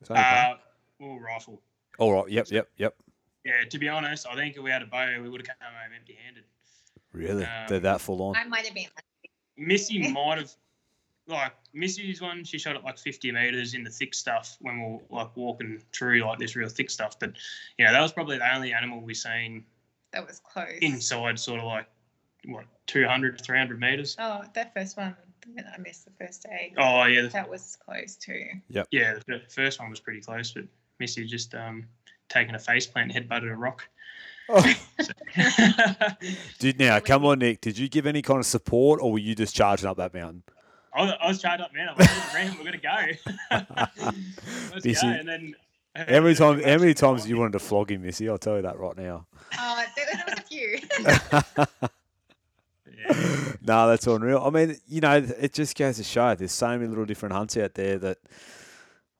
It's only bow? Uh, well, rifle. All right. Yep. Yep. Yep. Yeah, to be honest, I think if we had a bow, we would have come home empty-handed. Really? They're Um, that full on. I might have been. Missy *laughs* might have, like Missy's one, she shot at like 50 meters in the thick stuff when we were like walking through like this real thick stuff. But you know, that was probably the only animal we seen That was close. inside, sort of like what 200, 300 meters. Oh, that first one I missed the first day. Oh yeah, That was close too. yeah. Yeah, the first one was pretty close, but Missy just um taking a face plant, and headbutted a rock. Oh. *laughs* So- now come on, Nick? Did you give any kind of support, or were you just charging up that mountain? I was, I was charged up, man. I'm like, "Ram, we're gonna go. *laughs* Let's Missy, go. And then uh, How many times? How many *laughs* times you wanted to flog him, Missy? I'll tell you that right now. Oh, there, there was a few. Yeah. no, that's unreal. I mean, you know, it just goes to show there's so many little different hunts out there that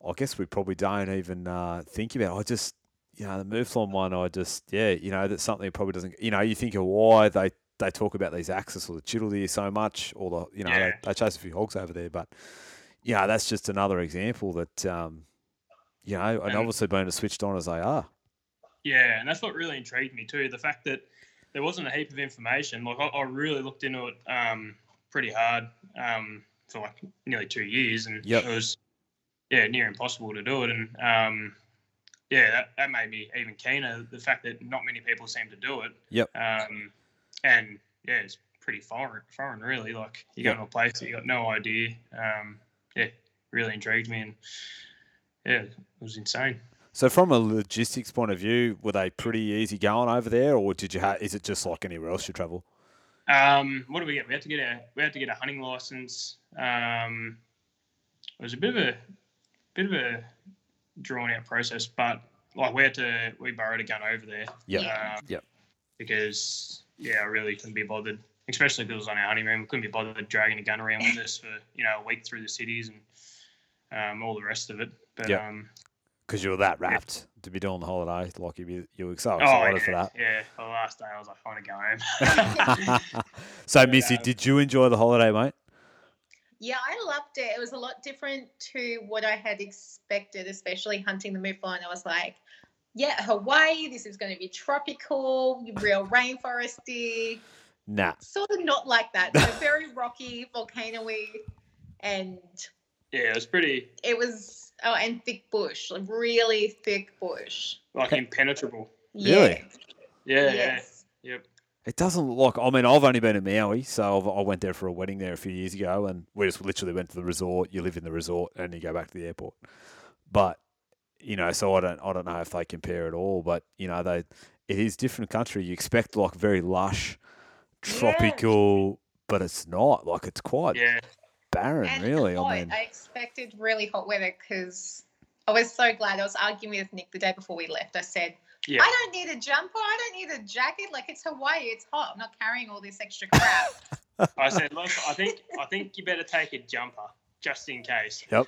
I guess we probably don't even uh, think about. I just, you know, the Mouflon one, I just, yeah, you know, that's something that probably doesn't, you know, you think of why they, they talk about these axis or the deer so much, or the, you know, Yeah. they, they chase a few hogs over there, but, you know, that's just another example that, um, you know, and And- obviously being as switched on as they are. Yeah, and that's what really intrigued me too. The fact that there wasn't a heap of information. Like I, I really looked into it um, pretty hard um, for like nearly two years, and Yep. it was yeah near impossible to do it. And um, yeah, that, that made me even keener. The fact that not many people seem to do it. Yep. Um, and yeah, it's pretty foreign, foreign really. Like you go Yep. to a place that you got no idea. Um, yeah, really intrigued me, and yeah, it was insane. So from a logistics point of view, were they pretty easy going over there, or did you have? Is it just like anywhere else you travel? Um, what did we get? We had to get a we had to get a hunting license. Um, it was a bit of a bit of a drawn out process, but like we had to we borrowed a gun over there. Yeah. Um, Yep. Because yeah, I really couldn't be bothered, especially because it was on our honeymoon. We couldn't be bothered dragging a gun around with us for you know a week through the cities and um, all the rest of it. But Yep. um, Because you were that wrapped to be doing the holiday, like you be, you were so oh excited yeah, for that. yeah. For the last day, I was like, I want to go home. *laughs* so, *laughs* But, Missy, um, did you enjoy the holiday, mate? Yeah, I loved it. It was a lot different to what I had expected, especially hunting the mouflon. I was like, yeah, Hawaii, this is going to be tropical, real rainforesty. Nah. Sort of not like that. So very rocky, volcano-y, and yeah, it was pretty it was, oh, and thick bush, like really thick bush. like impenetrable. Really? Yeah, yeah. Yes. Yep. It doesn't look like. I mean, I've only been in Maui, so I've, I went there for a wedding there a few years ago, and we just literally went to the resort. You live in the resort, and you go back to the airport. But you know, so I don't, I don't know if they compare at all. But you know, they, it is different country. You expect like very lush, tropical, but it's not. Like it's quite Yeah. barren, And really. I mean, I expected really hot weather because I was so glad. I was arguing with Nick the day before we left. I said, Yeah. I don't need a jumper. I don't need a jacket. Like it's Hawaii. It's hot. I'm not carrying all this extra crap. *laughs* I said, look, I think I think you better take a jumper just in case. Yep.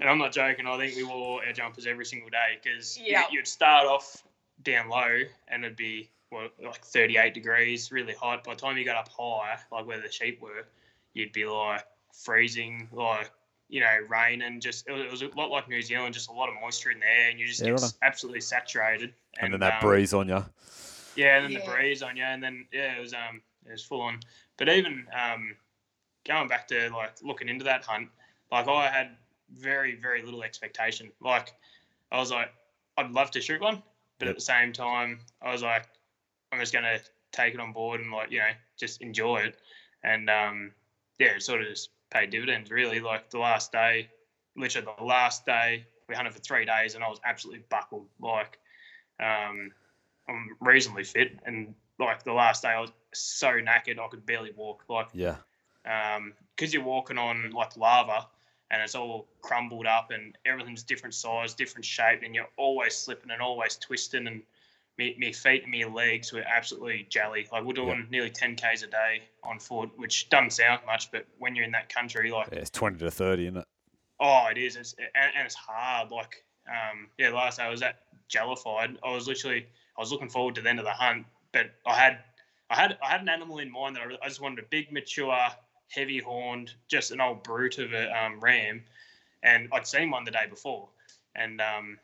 And I'm not joking. I think we wore our jumpers every single day because Yeah. you'd start off down low and it'd be what like 38 degrees, really hot. By the time you got up high, like where the sheep were, you'd be like freezing, like you know, rain and just it was, it was a lot like New Zealand, just a lot of moisture in there, and you just Yeah, get right. absolutely saturated. and, then that um, breeze on you. Yeah, and then the breeze on you, and then yeah, it was um, it was full on. But even um, going back to like looking into that hunt, like I had very very little expectation. Like I was like, I'd love to shoot one, but Yep. at the same time, I was like, I'm just gonna take it on board and like you know just enjoy it. And um, yeah, it sort of just pay dividends really. Like the last day, literally the last day, we hunted for three days, and I was absolutely buckled. Like, um, I'm reasonably fit, and like the last day, I was so knackered I could barely walk. Like, Yeah. um, because you're walking on like lava and it's all crumbled up and everything's different size, different shape, and you're always slipping and always twisting. And me, me feet and me legs were absolutely jelly. Like we're doing nearly 10 k's a day on foot, which doesn't sound much, but when you're in that country, like Yeah, it's 20 to 30, isn't it? Oh, it is. It's and, and it's hard. Like, um, yeah, last day I was at Jellified. I was literally I was looking forward to the end of the hunt, but I had I had I had an animal in mind that I, I just wanted a big, mature, heavy horned, just an old brute of a um, ram, and I'd seen one the day before, and um,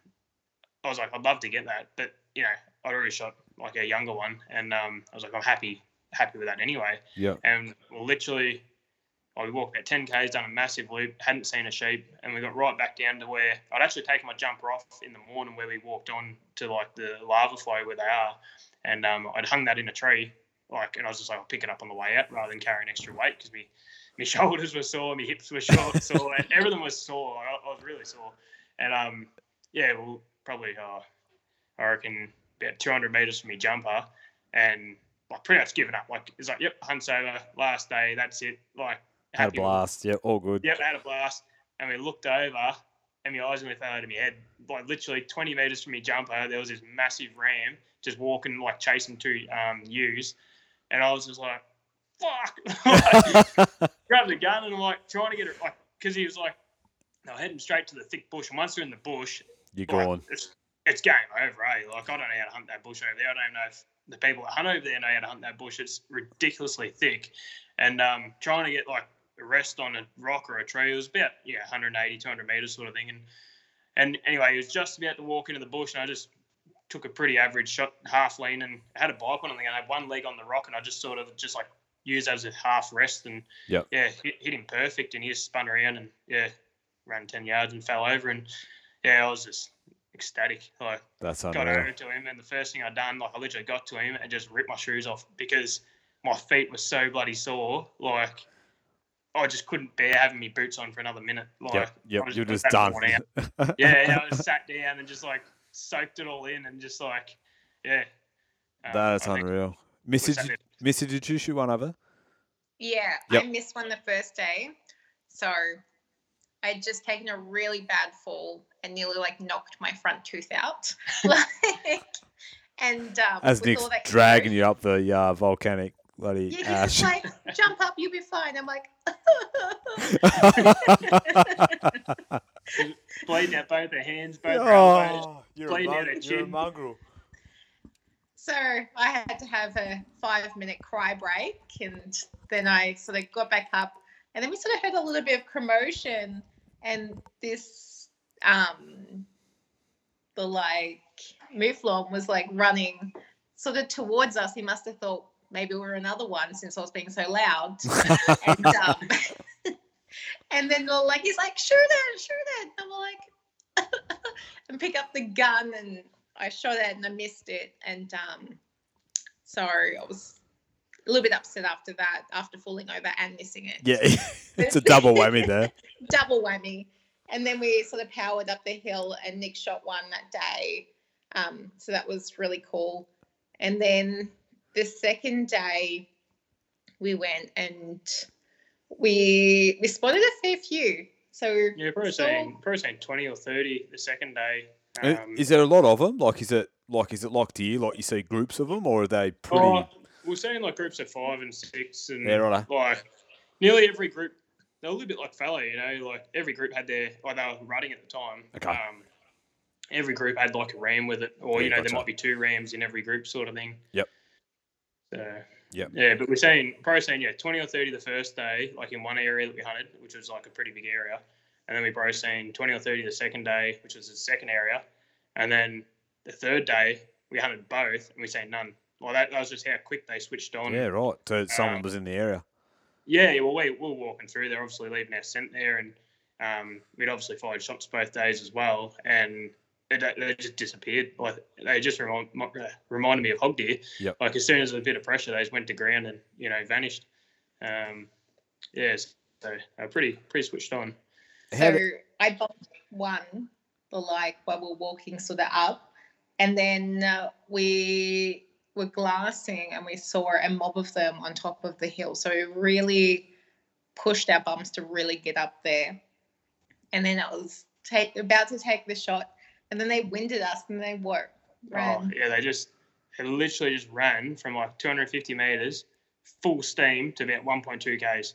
I was like, I'd love to get that, but you know, I'd already shot like a younger one, and um, I was like, I'm happy happy with that anyway. Yeah. And literally, I we walked about 10 k's, done a massive loop, hadn't seen a sheep, and we got right back down to where I'd actually taken my jumper off in the morning where we walked on to like the lava flow where they are, and um, I'd hung that in a tree, like, and I was just like, I'll pick it up on the way out rather than carrying extra weight because me, my *laughs* shoulders were sore, my hips were short, *laughs* sore, and everything was sore. I, I was really sore, and um, yeah, well, probably uh, I reckon about 200 meters from my jumper, and like pretty much given up. Like it's like, yep, hunt's over, last day, that's it. Like Had a blast. Yeah, all good. Yep, had a blast. And we looked over, and my eyes nearly fell out of my head. Like literally 20 meters from my jumper, there was this massive ram just walking, like chasing two um, ewes. And I was just like, fuck. *laughs* like, grabbed the gun and I'm like trying to get it, like, because he was like, no, heading straight to the thick bush. And once you're in the bush, You're like, gone. It's, it's game over, eh? Like, I don't know how to hunt that bush over there. I don't know if the people that hunt over there know how to hunt that bush. It's ridiculously thick. And um, trying to get, like, a rest on a rock or a tree, it was about, yeah, 180, 200 meters sort of thing. And, and anyway, he was just about to walk into the bush, and I just took a pretty average shot, half lean, and had a bike on, and I had one leg on the rock, and I just sort of just, like, used that as a half rest. And, Yep. yeah, hit, hit him perfect, and he just spun around and, yeah, ran 10 yards and fell over. And, yeah, I was just ecstatic. Like, That's got unreal. over to him, and the first thing I done, like I literally got to him and just ripped my shoes off because my feet were so bloody sore. Like I just couldn't bear having my boots on for another minute. Like Yep, yep. I was- You're just done. *laughs* yeah, yeah, I just sat down and just like soaked it all in and just like, yeah. Um, That's I unreal. we Missy, did, Missy, did you shoot one over? Yeah, Yep. I missed one the first day. So I'd just taken a really bad fall and nearly like knocked my front tooth out. *laughs* like, and um, As with Nick's all that dragging chemo- you up the uh, volcanic bloody Yeah, ash. just like, jump up, you'll be fine. I'm like, *laughs* bleeding out both the hands, both their elbows. oh, you're, bleeding out mon- her you're a chin. mongrel. So I had to have a five minute cry break, and then I sort of got back up, and then we sort of heard a little bit of commotion, and this um the like mouflon was like running sort of towards us. He must have thought maybe we're another one since I was being so loud, *laughs* and um, *laughs* and then like he's like shoot it, shoot it. And I'm like *laughs* and pick up the gun and I shot it and I missed it. And um, so I was a little bit upset after that, after falling over and missing it. Yeah, it's a double whammy there. Double whammy. And then we sort of powered up the hill and Nick shot one that day. Um, so that was really cool. And then the second day we went and we we spotted a fair few. So Yeah, probably saw- saying probably saying twenty or thirty the second day. Uh, Um, is there a lot of them? Like, is it like is it like deer? Like you see groups of them, or are they pretty? Oh, we're seeing like groups of five and six, and Yeah, righto. like nearly every group. They're a little bit like fallow, you know. Like every group had their, like they were running at the time. Okay. Um, every group had like a ram with it, or Yeah, you know, gotcha. there might be two rams in every group, sort of thing. Yep. So. Yep. Yeah, but we're saying probably saying yeah, twenty or thirty the first day, like in one area that we hunted, which was like a pretty big area, and then we probably seen twenty or thirty the second day, which was the second area, and then the third day we hunted both, and we seen none. Well, that, that was just how quick they switched on. yeah, right. So someone Um, was in the area. Yeah, yeah, well, we, we were walking through. They're obviously leaving our scent there, and um, we'd obviously fired shots both days as well, and it, they just disappeared. Like they just remind, uh, reminded me of hog deer. Yep. Like as soon as there was a bit of pressure, they just went to ground and you know vanished. Um, yes, So uh, pretty pretty switched on. So did- I bumped one, the like while we we're walking sort of up, and then uh, we were glassing and we saw a mob of them on top of the hill. So we really pushed our bums to really get up there. And then I was take, about to take the shot, and then they winded us and they were Oh, yeah, they just they literally just ran from like 250 meters, full steam to about 1.2 k's.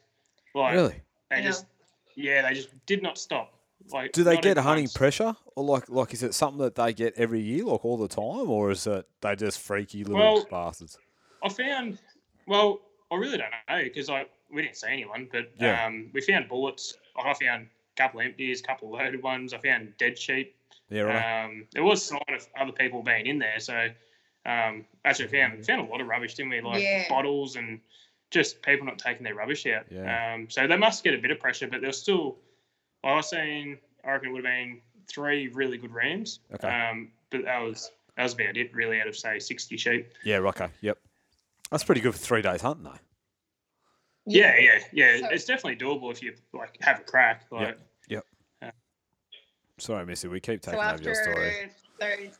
Like really? they Yeah. just yeah, they just did not stop. Like Do they get even hunting pressure, or like like is it something that they get every year, like all the time, or is it they just freaky little Well- bastards? I found well, I really don't know because like we didn't see anyone, but Yeah. um, we found bullets. Like, I found a couple empties, a couple loaded ones. I found dead sheep. Yeah, right. Um, there was sign of other people being in there, so um, actually found found a lot of rubbish, didn't we? Like Yeah. bottles and just people not taking their rubbish out. Yeah. Um, so they must get a bit of pressure, but they're still. I was saying, I reckon it would have been three really good rams. Okay. Um, but that was that was about it, really, out of say sixty sheep. yeah, okay, yep. That's pretty good for three days hunting, though. Yeah, yeah, yeah. So- it's definitely doable if you like have a crack. Like, Yep. Sorry, Missy, we keep So taking over your story. those,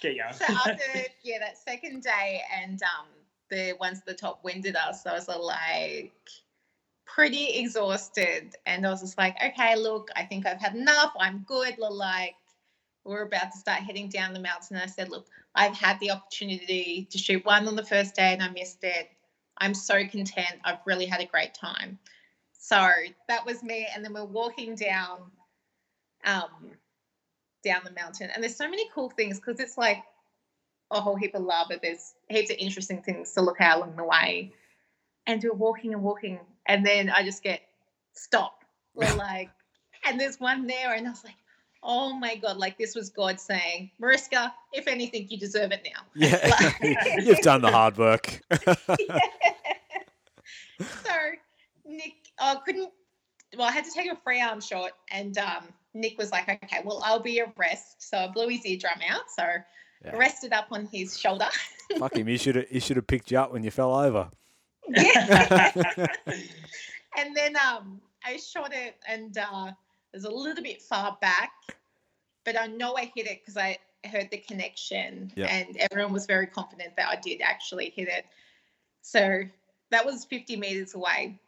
get going. *laughs* so after yeah that second day and um the ones at the top winded us i was like pretty exhausted and i was just like okay look i think i've had enough i'm good like we're about to start heading down the mountain i said look i've had the opportunity to shoot one on the first day and i missed it i'm so content i've really had a great time so that was me and then we're walking down um down the mountain. And there's so many cool things because it's like a whole heap of lava. There's heaps of interesting things to look at along the way. And we're walking and walking. And then I just get stop. *laughs* We're like, and there's one there. And I was like, oh my God, like this was God saying, Mariska, if anything, you deserve it now. Yeah, *laughs* *laughs* you've done the hard work. so Nick, I couldn't. Well, I had to take a free arm shot, and um, Nick was like, "Okay, well, I'll be your rest." So I blew his eardrum out, so Yeah. rested up on his shoulder. Fuck him. He should have. He should have picked you up when you fell over. Yeah. *laughs* and then um, I shot it, and uh, it was a little bit far back, but I know I hit it because I heard the connection, Yeah. and everyone was very confident that I did actually hit it. So that was 50 meters away.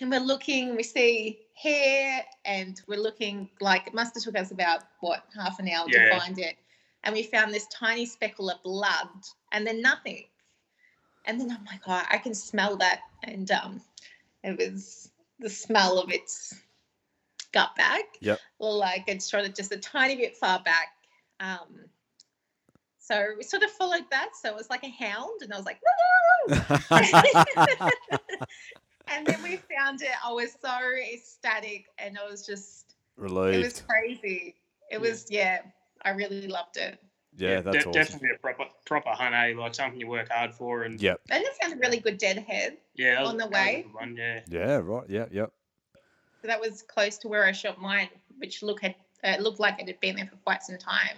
And we're looking, we see hair, and we're looking like it must have took us about what half an hour to find it. And we found this tiny speckle of blood, and then nothing. And then I'm like, oh, I can smell that. And um, it was the smell of its gut bag. Yep. Like it's shot it just a tiny bit far back. Um, so we sort of followed that. So it was like a hound, and I was like, *laughs* and then we found it. I was so ecstatic, and I was just, relieved. it was crazy. It was, yeah, I really loved it. Yeah, de- that's awesome. definitely a proper proper hunt, eh? Like something you work hard for, and Yep. And I found a really good deadhead. yeah, On the that was a way. good one, yeah. Yeah. Right. Yeah. Yep. So that was close to where I shot mine, which look had uh, looked like it had been there for quite some time.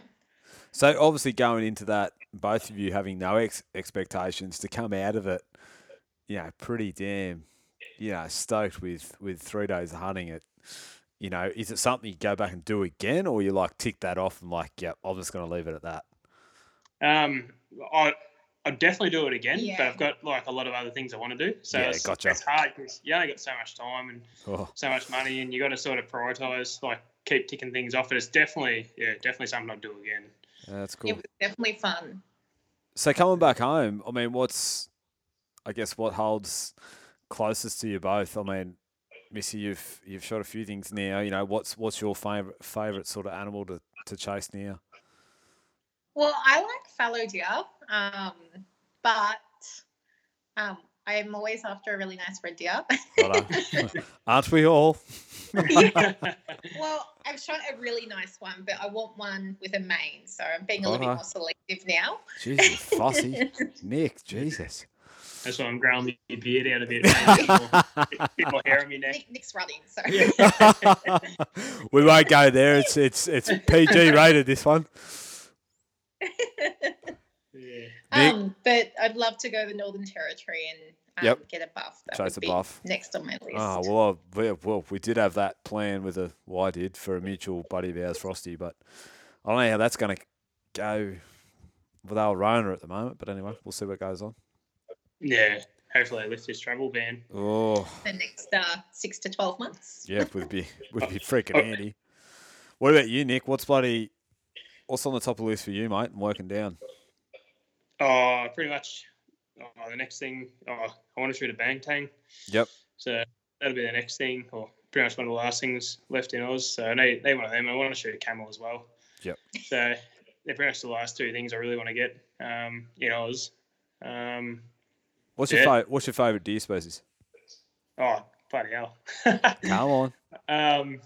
So obviously going into that, both of you having no ex- expectations to come out of it, you know, pretty damn, you know, stoked with with three days of hunting it. You know, is it something you go back and do again, or you like tick that off and like, yeah, I'm just going to leave it at that. Um, I I'd definitely do it again, but I've got like a lot of other things I want to do. So Yeah, it's, gotcha. it's hard because you only got so much time and Oh, so much money, and you got to sort of prioritize, like keep ticking things off. But it's definitely, yeah, definitely something I'd do again. that's cool. It was definitely fun. So coming back home, I mean, what's, I guess, what holds closest to you both? I mean, Missy, you've you've shot a few things now. You know, what's what's your favorite favorite sort of animal to, to chase now? Well, I like fallow deer, um, but um, I am always after a really nice red deer. *laughs* Aren't we all? well, I've shot a really nice one, but I want one with a mane, so I'm being a little Righto. bit more selective now. Jesus, fussy. *laughs* Nick, Jesus. That's why I'm growing my beard out a bit, man, bit, *laughs* more, bit more hair on my neck. Nick, Nick's running, so *laughs* we won't go there. It's it's it's PG rated. This one. Yeah. Um, but I'd love to go to the Northern Territory and um, Yep. get a buff. That Chase would a be buff. next on my list. Oh well, we, well, we did have that plan with a well, I did for a mutual buddy of ours, Frosty, but I don't know how that's going to go with our Rona at the moment. But anyway, we'll see what goes on. Yeah, hopefully they lift this travel ban. Oh, the next uh, six to twelve months. yeah, would be *laughs* would be freaking handy. What about you, Nick? What's bloody what's on the top of the list for you, mate? And working down. Oh, pretty much. Oh, the next thing, oh, I want to shoot a banteng. Yep. So that'll be the next thing, or pretty much one of the last things left in Oz. So I know they one of them. I want to shoot a camel as well. Yep. So they're pretty much the last two things I really want to get um, in Oz. Um, What's your Yeah. favorite? What's your favorite deer species? oh, bloody hell. *laughs* Come on. Um,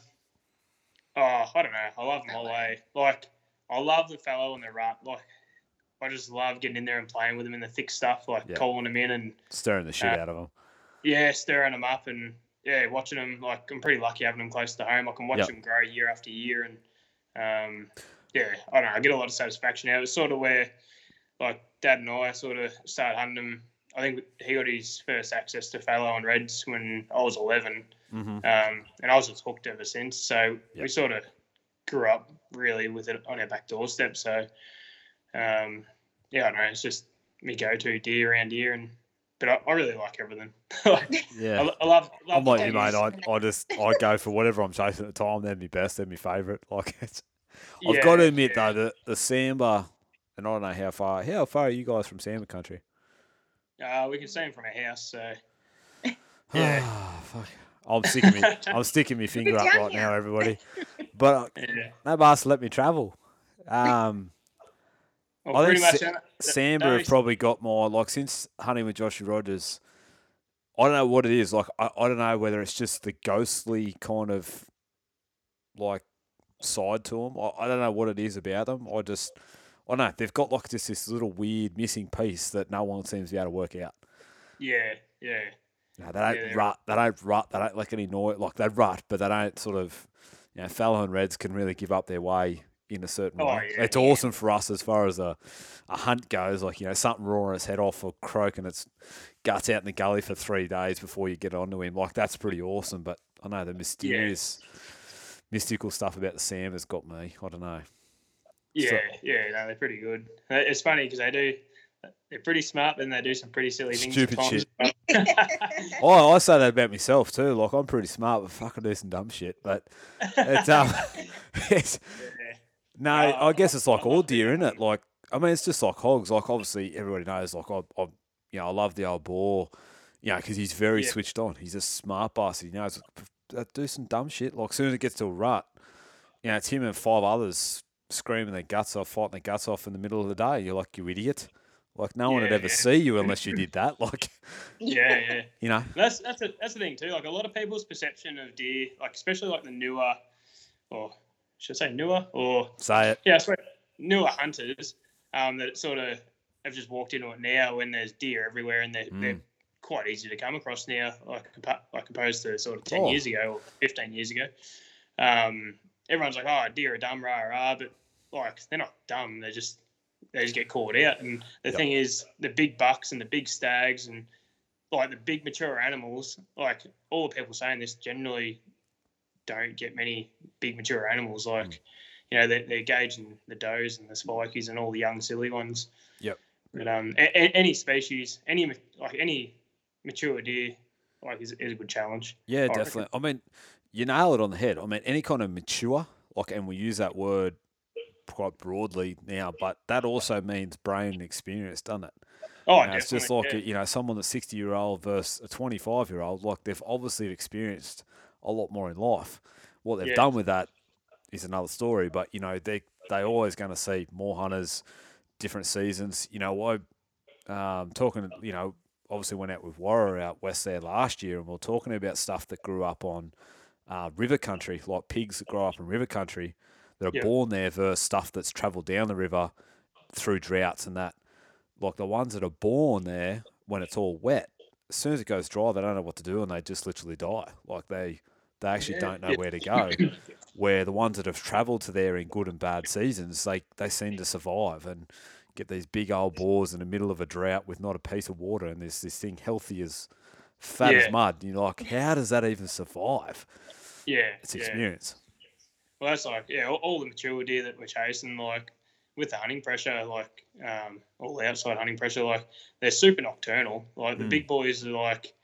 oh, I don't know. I love them all way. Like, I love the fallow and the rat. Like, I just love getting in there and playing with them in the thick stuff, like Yeah. calling them in and Stirring the shit Uh, out of them. yeah, stirring them up and yeah, watching them. Like, I'm pretty lucky having them close to home. I can watch Yep. them grow year after year, and um, yeah, I don't know. I get a lot of satisfaction out. of it. It's sort of where, like, Dad and I sort of started hunting them. I think he got his first access to fallow and reds when I was 11 Mm-hmm. um, and I was just hooked ever since. So we sort of grew up really with it on our back doorstep. So um, yeah, I don't know. It's just me go-to deer around here, and but I, I really like everything. Like, *laughs* Yeah. I, I love. I'm like you, mate. I, I just I go for whatever I'm chasing at the time. They're my best. They're my favourite. *laughs* Like it's, I've Yeah, got to admit yeah. though, the the sambar, and I don't know how far. How far are you guys from sambar country? Uh, we can see them from our house. So *sighs* Yeah. Yeah. fuck. I'm sticking me. *laughs* I'm sticking my finger up right here. now, everybody. *laughs* But uh, yeah, no boss let me travel. Um, well, I think much. Sa- uh, sambar have probably got more like since hunting with Joshy Rogers. I don't know what it is. Like I, I don't know whether it's just the ghostly kind of like side to them. I, I don't know what it is about them. I just Oh, I don't know they've got like just this little weird missing piece that no one seems to be able to work out. Yeah, yeah, No, they don't Yeah, rut. They don't rut. They don't like any noise. Like they rut, but they don't sort of. You know, fallow and reds can really give up their way in a certain Oh, way. yeah. It's awesome for us as far as a, a hunt goes. Like you know, something roaring its head off or croaking its guts out in the gully for three days before you get onto him. Like that's pretty awesome. But I know the mysterious, mystical stuff about the Sam has got me. I don't know. Yeah, yeah. No, they're pretty good. Uh, It's funny because they do. They're pretty smart, but then they do some pretty silly things. Stupid times. Oh, *laughs* *laughs* I say that about myself too. Like I'm pretty smart, but fucking do some dumb shit. But it's um, *laughs* it's, Yeah. No, Uh, I guess it's like I all deer, isn't it? Like, I mean, it's just like hogs. Like, obviously, everybody knows. Like, I, I you know, I love the old boar, you know, because he's very Yeah. switched on. He's a smart bastard. He knows uh, do some dumb shit. Like, as soon as it gets to a rut, you know, it's him and five others screaming their guts off, fighting their guts off in the middle of the day. You're like, you idiot. Like, no one would ever yeah. see you unless you *laughs* did that. Like, *laughs* yeah, yeah. *laughs* you know, That's that's a, that's the thing too. Like a lot of people's perception of deer, like especially like the newer, or should I say newer, or say it. yeah, I swear, newer hunters, um, that sort of have just walked into it now when there's deer everywhere and they're, they're Mm. quite easy to come across now, like compa- like opposed to sort of ten Oh. years ago or fifteen years ago. Um, everyone's like, oh, deer are dumb, rah rah, but like they're not dumb. They just they just get caught out. And the Yep. thing is, the big bucks and the big stags and like the big mature animals, like all the people saying this generally don't get many big mature animals. Hmm. Like, you know, they're, they're gauging the does and the spikies and all the young silly ones. Yep. But um, a, a- any species, any like any mature deer, like is, is a good challenge. Yeah, reckon. definitely. I mean, you nail it on the head. I mean, any kind of mature, like, and we use that word quite broadly now, but that also means brain experience, doesn't it? Oh, You know, it's just like definitely, you know, someone that's sixty year old versus a twenty five year old. Like they've obviously experienced a lot more in life. What they've Yeah. done with that is another story. But you know, they they always going to see more hunters, different seasons. You know, I um, talking. You know, obviously went out with Warrior out west there last year, and we are talking about stuff that grew up on uh, river country, like pigs that grow up in river country that are Yeah. born there versus stuff that's travelled down the river through droughts and that. Like the ones that are born there when it's all wet, as soon as it goes dry, they don't know what to do and they just literally die. Like they they actually Yeah. don't know Yeah. where to go. *coughs* Where the ones that have travelled to there in good and bad seasons, they they seem to survive and get these big old boars in the middle of a drought with not a piece of water, and there's this thing healthy as fat Yeah. as mud. And you're like, how does that even survive? Yeah, It's yeah. experience. Well, that's like yeah, all, all the mature deer that we're chasing, like with the hunting pressure, like um, all the outside hunting pressure, like they're super nocturnal. Like the Mm. big boys are like,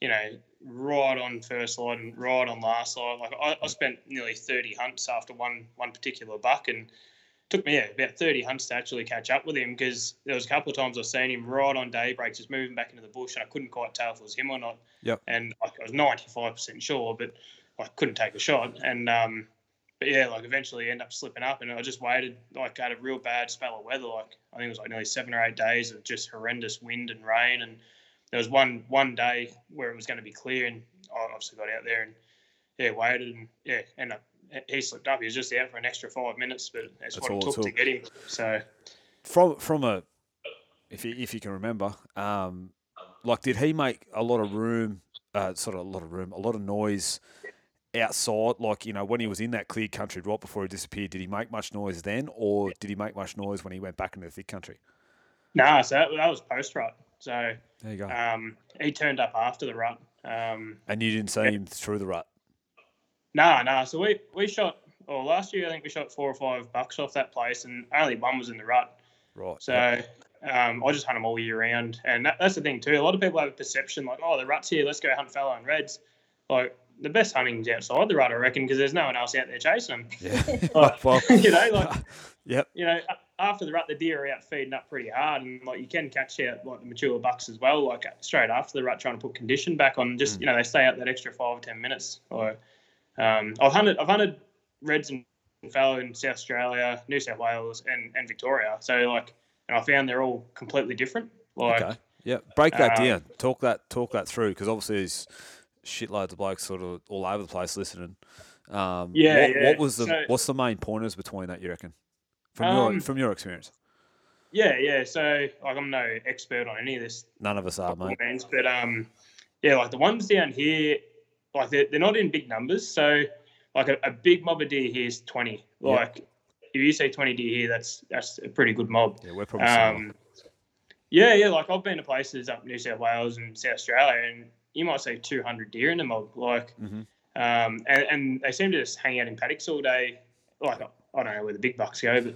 you know, right on first light and right on last light. Like I, I spent nearly thirty hunts after one one particular buck, and took me yeah, about thirty hunts to actually catch up with him because there was a couple of times I've seen him right on daybreak just moving back into the bush, and I couldn't quite tell if it was him or not. Yep. And I was ninety five percent sure, but I couldn't take a shot, and um, but yeah, like eventually end up slipping up, and I just waited. Like I had a real bad spell of weather. Like I think it was like nearly seven or eight days of just horrendous wind and rain, and there was one one day where it was going to be clear, and I obviously got out there and yeah, waited, and yeah, end up he slipped up. He was just out for an extra five minutes, but that's, That's what it it took to get him. So From from a, if you, if you can remember, um, like did he make a lot of room, uh, sort of a lot of room, a lot of noise outside? Like you know when he was in that clear country right before he disappeared, did he make much noise then, or did he make much noise when he went back into the thick country? nah, so that, that was post rut. So There you go. um, he turned up after the rut. Um, and you didn't see him through the rut. Nah, nah. So we we shot. Well, last year I think we shot four or five bucks off that place, and only one was in the rut. Right. So yep. um, I just hunt them all year round, and that, that's the thing too. A lot of people have a perception like, oh, the rut's here, let's go hunt fallow and reds. Like the best hunting's outside the rut, I reckon, because there's no one else out there chasing them. yeah. Like, *laughs* well, *laughs* you know, like yep. you know, after the rut, the deer are out feeding up pretty hard, and like you can catch out like the mature bucks as well, like straight after the rut, trying to put condition back on. Just Mm. you know, they stay out that extra five or ten minutes. Or um, I've hunted, I've hunted reds and fallow in South Australia, New South Wales, and and Victoria. So like, and I found they're all completely different. Like, Okay. Yeah. Break that um, down. Talk that talk that through because obviously there's shitloads of blokes sort of all over the place listening. Um, Yeah, What, yeah. what was the So- what's the main pointers between that you reckon? From your Um, from your experience, yeah, yeah. So like, I'm no expert on any of this none of us are, mate. means, but um, yeah, like the ones down here, like they're, they're not in big numbers. So like a, a big mob of deer here is twenty. Yeah. Like if you say twenty deer here, that's that's a pretty good mob. Yeah, we're probably. Um, yeah, yeah. Like I've been to places up New South Wales and South Australia, and you might say two hundred deer in a mob. Like, Mhm. um, and, and they seem to just hang out in paddocks all day. Like I don't know where the big bucks go, but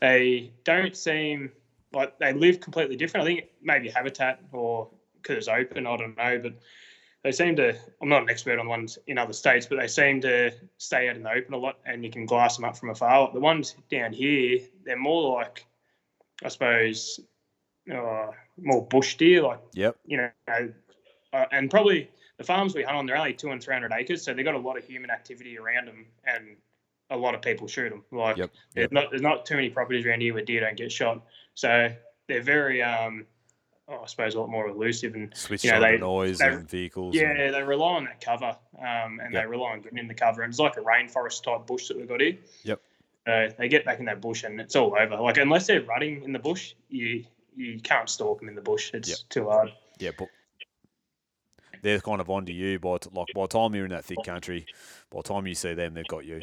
they don't seem like they live completely different. I think maybe habitat or because it's open. I don't know, but they seem to. I'm not an expert on ones in other states, but they seem to stay out in the open a lot, and you can glass them up from afar. The ones down here, they're more like, I suppose, uh, more bush deer, like Yep. you know, uh, and probably the farms we hunt on, they're only two and three hundred acres, so they've got a lot of human activity around them, and a lot of people shoot them. Like, Yep. there's not there's not too many properties around here where deer don't get shot, so they're very, um, oh, I suppose, a lot more elusive and Switch you know, they- noise they- and vehicles. yeah, and- they rely on that cover, um, and Yep. they rely on getting in the cover. And it's like a rainforest type bush that we've got here. Yep. Uh, they get back in that bush, and it's all over. Like unless they're running in the bush, you you can't stalk them in the bush. It's Yep. too hard. yeah, but they're kind of onto you by t- like by the time you're in that thick country, by the time you see them, they've got you.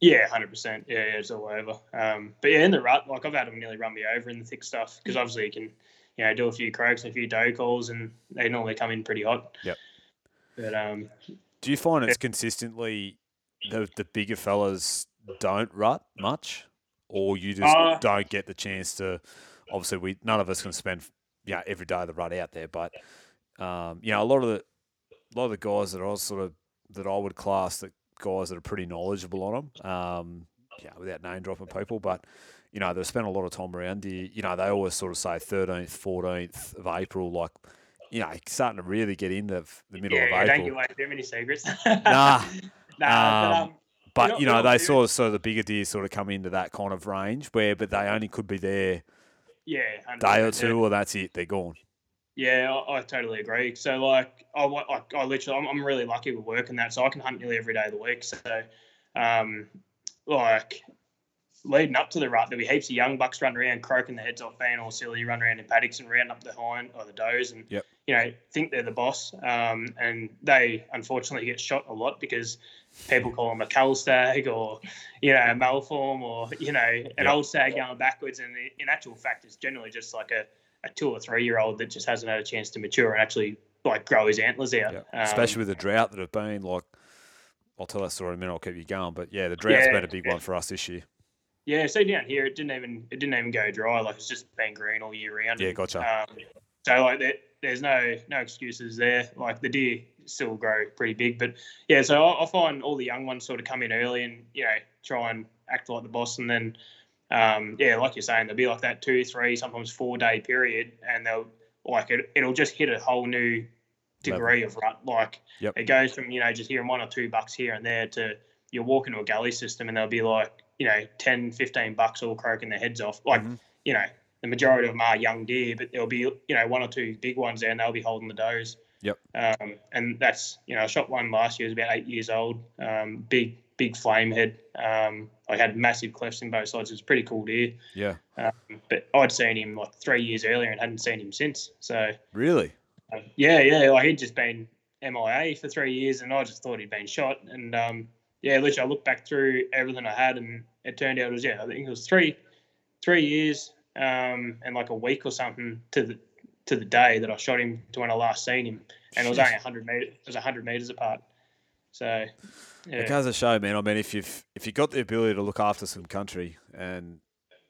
Yeah, hundred percent. Yeah, yeah, it's all over. Um, but yeah, in the rut, like I've had them nearly run me over in the thick stuff because obviously you can, you know, do a few croaks and a few doe calls, and they normally come in pretty hot. Yep. But um, Do you find it's consistently the the bigger fellas don't rut much, or you just Uh, don't get the chance to? Obviously, we none of us can spend you know, every day of the rut out there, but um, you know a lot of the a lot of the guys that I was sort of that I would class the guys that are pretty knowledgeable on them. Um, yeah, without name dropping people, but you know they've spent a lot of time around here. You know they always sort of say thirteenth, fourteenth of April, like you know starting to really get into the middle yeah, of April. don't give away too many secrets. *laughs* Nah, nah. but, Um, um, But you you know, they saw sort of so the bigger deer sort of come into that kind of range where, but they only could be there yeah, day or 100%, two, or that's it. They're gone. Yeah, I, I totally agree. So like, I, I, I literally, I'm, I'm really lucky with work and that, so I can hunt nearly every day of the week. So, um, like, leading up to the rut, there'll be heaps of young bucks running around, croaking their heads off, being all silly, running around in paddocks and rounding up the hind or the does, and Yep. you know, think they're the boss, um, and they unfortunately get shot a lot because people call them a cull stag or, you know, a malform or you know, an Yep. old stag going backwards. And in actual fact, it's generally just like a, a two or three year old that just hasn't had a chance to mature and actually like grow his antlers out. Yeah. Um, Especially with the drought that have been like. I'll tell that story in a minute. I'll keep you going, but yeah, the drought's Yeah, been a big yeah. one for us this year. Yeah, so down here it didn't even it didn't even go dry. Like it's just been green all year round. Yeah, and, gotcha. Um, so like there, there's no no excuses there. Like the deer still grow pretty big, but yeah. So I, I find all the young ones sort of come in early and you know try and act like the boss, and then um, yeah, like you're saying, there'll be like that two, three, sometimes four day period, and they'll like it, it'll just hit a whole new degree of rut. Like Yep. it goes from you know just hearing one or two bucks here and there to you'll walk into a gully system and they'll be like you know 10 15 bucks all croaking their heads off like Mhm. you know the majority of them are young deer but there'll be you know one or two big ones there and they'll be holding the does Yep. um, and that's you know I shot one last year it was about eight years old um, big big flame head um, I had massive clefts in both sides it was pretty cool deer Yeah. um, but I'd seen him like three years earlier and hadn't seen him since so Really? um, yeah, yeah, like he'd just been MIA for three years, and I just thought he'd been shot. And um, yeah, literally, I looked back through everything I had, and it turned out it was yeah, I think it was three, three years, um, and like a week or something to the to the day that I shot him to when I last seen him, and it was only hundred meters, it was hundred meters apart. So It yeah, goes to show, man. I mean, if you've if you've got the ability to look after some country, and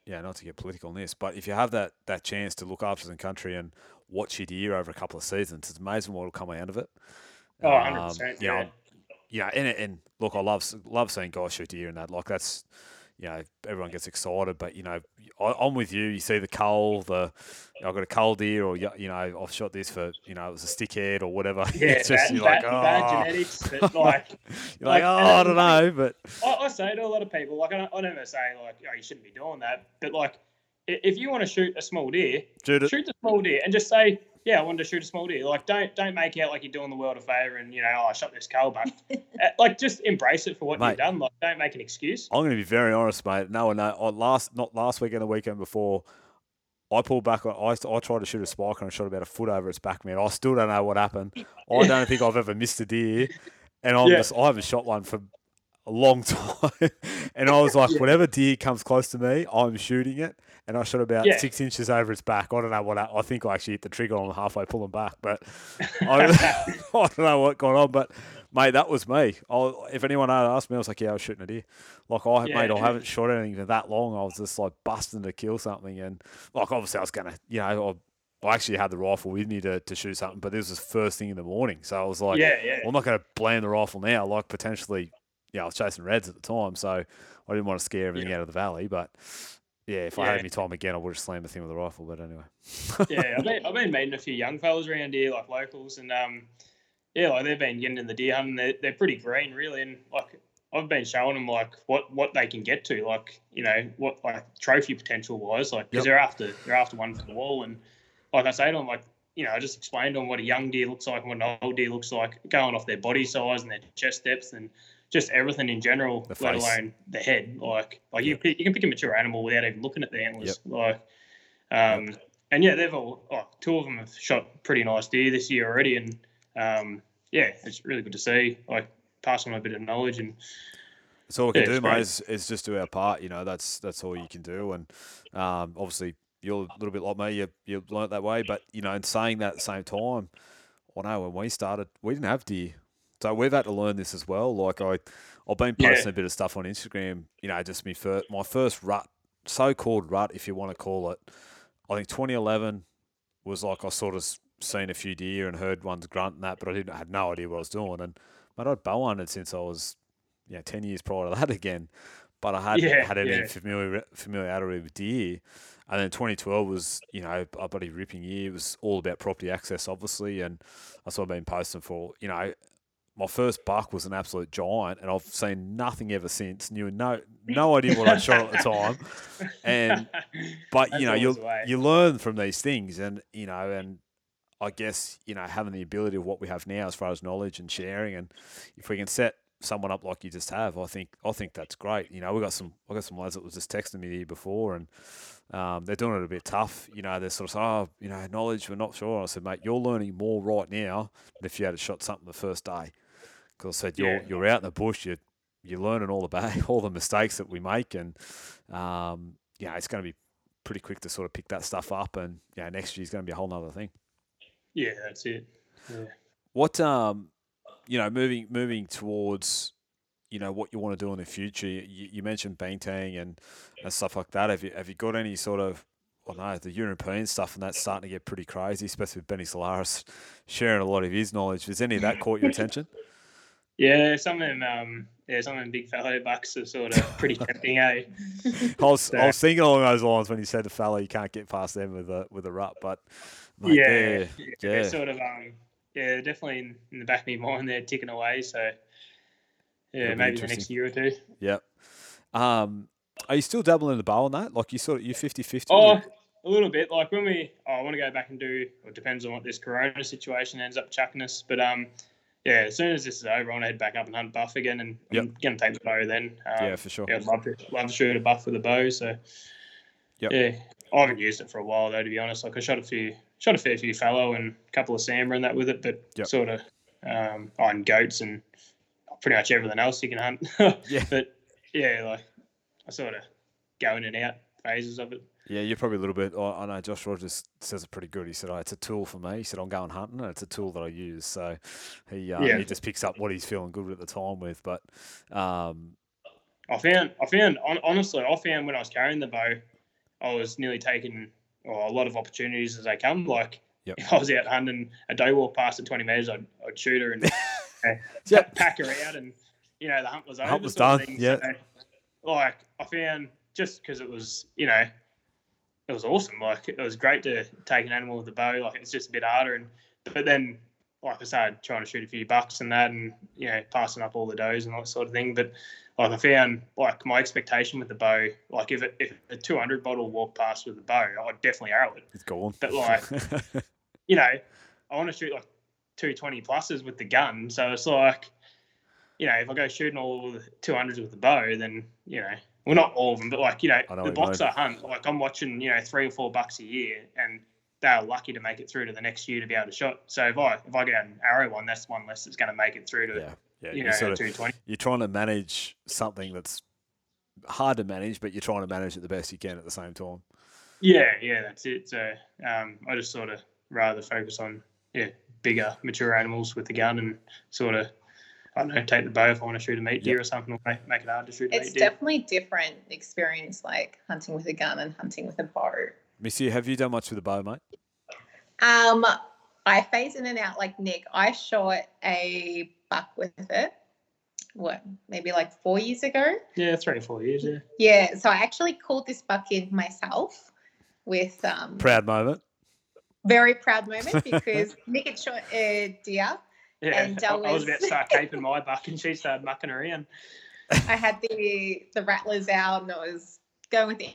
yeah, not to get political on this, but if you have that that chance to look after some country and watch your year over a couple of seasons, it's amazing what will come out of it. oh, Um, 100%, you know, yeah. yeah, and and look, I love love seeing guys shoot deer and that. Like that's, you know, everyone gets excited. But you know, I, I'm with you. You see the cull, the I've got a cull deer, or you know, I've shot this for you know, it was a stickhead or whatever. *laughs* Yeah, it's just bad, you're like, oh, bad genetics, *laughs* but like you're like, like, oh, I don't know, but I, I say to a lot of people, like I, don't, I never say like, oh, you shouldn't be doing that, but like, i- if you want to shoot a small deer, shoot it. shoot the small deer and just say, yeah, I wanted to shoot a small deer. Like, don't don't make it out like you're doing the world a favor and you know, oh, I shot this cull, but *laughs* uh, like, just embrace it for what Mate. you've done. Like, don't make an excuse. I'm going to be very honest, mate. No, no. I last not last weekend, the weekend before, I pulled back. I I tried to shoot a spike and I shot about a foot over its back, man. I still don't know what happened. I don't think I've ever missed a deer, and I'm *laughs* Yeah. just I haven't shot one for a long *laughs* time. and I was like, whatever deer comes close to me, I'm shooting it. And I shot about Yeah. six inches over its back. I don't know what I, I think I actually hit the trigger on halfway pulling back, but *laughs* I, *laughs* I don't know what going on. But mate, that was me. I, if anyone had asked me, I was like, yeah, I was shooting a deer. Like I, Yeah, mate, I haven't shot anything for that long. I was just like busting to kill something, and like obviously I was gonna, you know, I, I actually had the rifle with me to, to shoot something, but this was first thing in the morning, so I was like, yeah, yeah. well, I'm not going to blame the rifle now. Like potentially, yeah, I was chasing reds at the time, so I didn't want to scare everything out of the valley. But yeah, if I had Yeah. any time again, I would have slammed the thing with a rifle. But anyway, yeah, I've *laughs* been, I've been meeting a few young fellas around here, like locals, and um, yeah, like they've been getting in the deer hunting. They're, they're pretty green, really, and like I've been showing them like what what they can get to, like you know what like trophy potential wise, like because Yep. they're after they're after one for the wall, and like I say to them, like you know, I just explained to them what a young deer looks like and what an old deer looks like, going off their body size and their chest depth and just everything in general, let alone the head. Like like you Yep. you can pick a mature animal without even looking at the antlers, like. Um, and yeah, they've all oh, two of them have shot pretty nice deer this year already, and um, yeah, it's really good to see. Like pass on a bit of knowledge, and that's all we can Yeah, do, mate. Is, is just do our part. You know, that's that's all you can do. And um, obviously, you're a little bit like me. You you learnt that way. But you know, in saying that at the same time, I know when we started, we didn't have deer, so we've had to learn this as well. Like I, I've been Yeah. posting a bit of stuff on Instagram. You know, just me first, my first rut, so-called rut, if you want to call it. I think 2011 was like I sort of seen a few deer and heard ones grunt and that, but I didn't I had no idea what I was doing. And but I'd bow hunted since I was, you know, 10 years prior to that again. But I hadn't Yeah, had any yeah. familiar, familiarity with deer. And then 2012 was, you know, a bloody ripping year. It was all about property access, obviously. And that's what I've been posting for. You know, my first buck was an absolute giant, and I've seen nothing ever since. Knew no *laughs* no idea what I shot at the time. And *laughs* but That's you know you always the way. you learn from these things and you know and i guess you know having the ability of what we have now as far as knowledge and sharing and if we can set someone up like you just have, I think I think that's great. You know, we got some I got some lads that was just texting me here before, and um, they're doing it a bit tough. You know, they're sort of saying, oh, you know, knowledge, we're not sure. I said, mate, you're learning more right now than if you had a shot something the first day. Because I said, you're Yeah. you're out in the bush, you're you're learning all the *laughs* bad, all the mistakes that we make, and um, yeah, it's going to be pretty quick to sort of pick that stuff up, and yeah, next year's going to be a whole nother thing. Yeah, that's it. Yeah. What um, you know, moving moving towards, you know, what you want to do in the future. You, you mentioned banteng and and stuff like that. Have you have you got any sort of I don't know the European stuff and that's starting to get pretty crazy, especially with Benny Solaris sharing a lot of his knowledge. Has any of that caught your attention? *laughs* Yeah, some of them, um, yeah, some of them big fallow bucks are sort of pretty *laughs* tempting, eh? *laughs* I was, I was thinking along those lines when you said the fella you can't get past them with a with a rut, but mate, yeah, they're- yeah, yeah. sort of, um, yeah, definitely in, in the back of my mind, they're ticking away. So, yeah, maybe the next year or two. Yep. Um, are you still dabbling in the bow on that? Like you sort of you 50-50? Oh, a little bit. Like when we, oh, I want to go back and do. Well, it depends on what this Corona situation ends up chucking us. But um, yeah, as soon as this is over, I want to head back up and hunt buff again, and Yep. I'm gonna take the bow then. Um, yeah, for sure. yeah, I'd love to love to shoot a buff with a bow. So, Yep. yeah, I haven't used it for a while though, to be honest. Like I shot a few, shot a fair few fallow and a couple of sambar and that with it, but Yep. sort of um, on goats and pretty much everything else you can hunt. *laughs* Yeah. But yeah, like I sort of go in and out phases of it. Yeah, you're probably a little bit. I I know Josh Rogers says it pretty good. He said, "Oh, it's a tool for me." He said, "I'm going hunting, and it's a tool that I use." So he uh, Yeah. he just picks up what he's feeling good at the time with. But um, I found, I found, honestly, I found when I was carrying the bow, I was nearly taking well, a lot of opportunities as they come. Like Yep. if I was out hunting, a doe walk past at 20 metres, I'd, I'd shoot her and *laughs* uh, Yep. pack her out, and you know the hunt was over. Hunt was done, yeah. So, like I found just because it was, you know, it was awesome. Like it was great to take an animal with a bow. Like it's just a bit harder, and but then like I started trying to shoot a few bucks and that, and you know, passing up all the does and all that sort of thing. But like I found, like my expectation with the bow, like if it, if a 200 bottle walked past with a bow, I'd definitely arrow it. It's gone. But, *laughs* like- You know, I want to shoot like 220 pluses with the gun, so it's like, you know, if I go shooting all the 200s with the bow, then you know, well not all of them, but like you know, know the what you box. I hunt, like I'm watching, you know, three or four bucks a year, and they're lucky to make it through to the next year to be able to shot. So if I if I get an arrow one, that's one less that's going to make it through to yeah, yeah. you know sort of, 220. you're trying to manage something that's hard to manage, but you're trying to manage it the best you can at the same time. Yeah, yeah, that's it. So um, I just sort of rather focus on yeah bigger, mature animals with the gun and sort of I don't know take the bow if I want to shoot a meat deer or something, or make, make it hard to shoot a It's meat deer. definitely different experience, like hunting with a gun and hunting with a bow. Missy, have you done much with a bow, mate? Um, I phase in and out like Nick. I shot a buck with it. What, maybe like four years ago? yeah, three or four years. Yeah. Yeah. So I actually called this buck in myself with um Proud moment. very proud moment *laughs* because Nick had shot a deer. Yeah, And I, I I was was- about to start caping my buck, and she started mucking around. I had the the rattlers out and I was going with the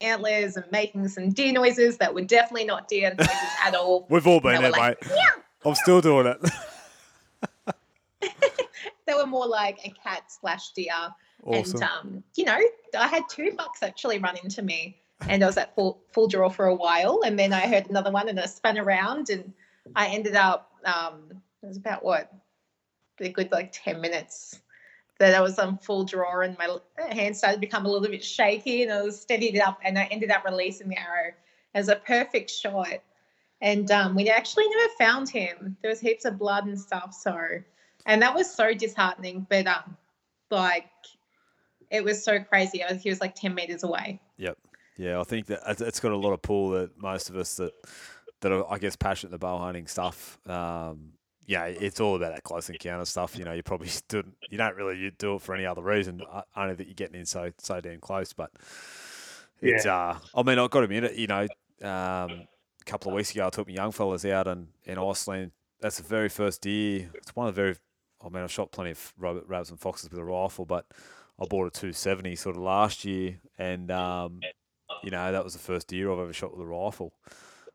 antlers and making some deer noises that were definitely not deer *laughs* noises at all. We've all been there, were like, mate. I'm still doing it. *laughs* They were more like a cat slash deer. awesome. And um, you know, I had two bucks actually run into me, and I was at full full draw for a while, and then I heard another one, and I spun around, and I ended up. Um, it was about what a good like ten minutes that I was on full draw, and my hand started to become a little bit shaky, and I was steadied it up, and I ended up releasing the arrow as a perfect shot. And um, we actually never found him. There was heaps of blood and stuff, so and that was so disheartening. But um, like it was so crazy. I was, he was like 10 meters away. Yep. Yeah, I think that it's got a lot of pull that most of us that that are, I guess, passionate about bow hunting stuff. Um, yeah, it's all about that close encounter stuff. You know, you probably *laughs* do, you don't really do it for any other reason, uh, only that you're getting in so so damn close. But it's, uh, I mean, I've got to admit it. You know, um, a couple of weeks ago, I took my young fellas out in, in Iceland. That's the very first deer. It's one of the very. I mean, I've shot plenty of rabbits and foxes with a rifle, but I bought a 270 sort of last year, and um, you know that was the first deer I've ever shot with a rifle.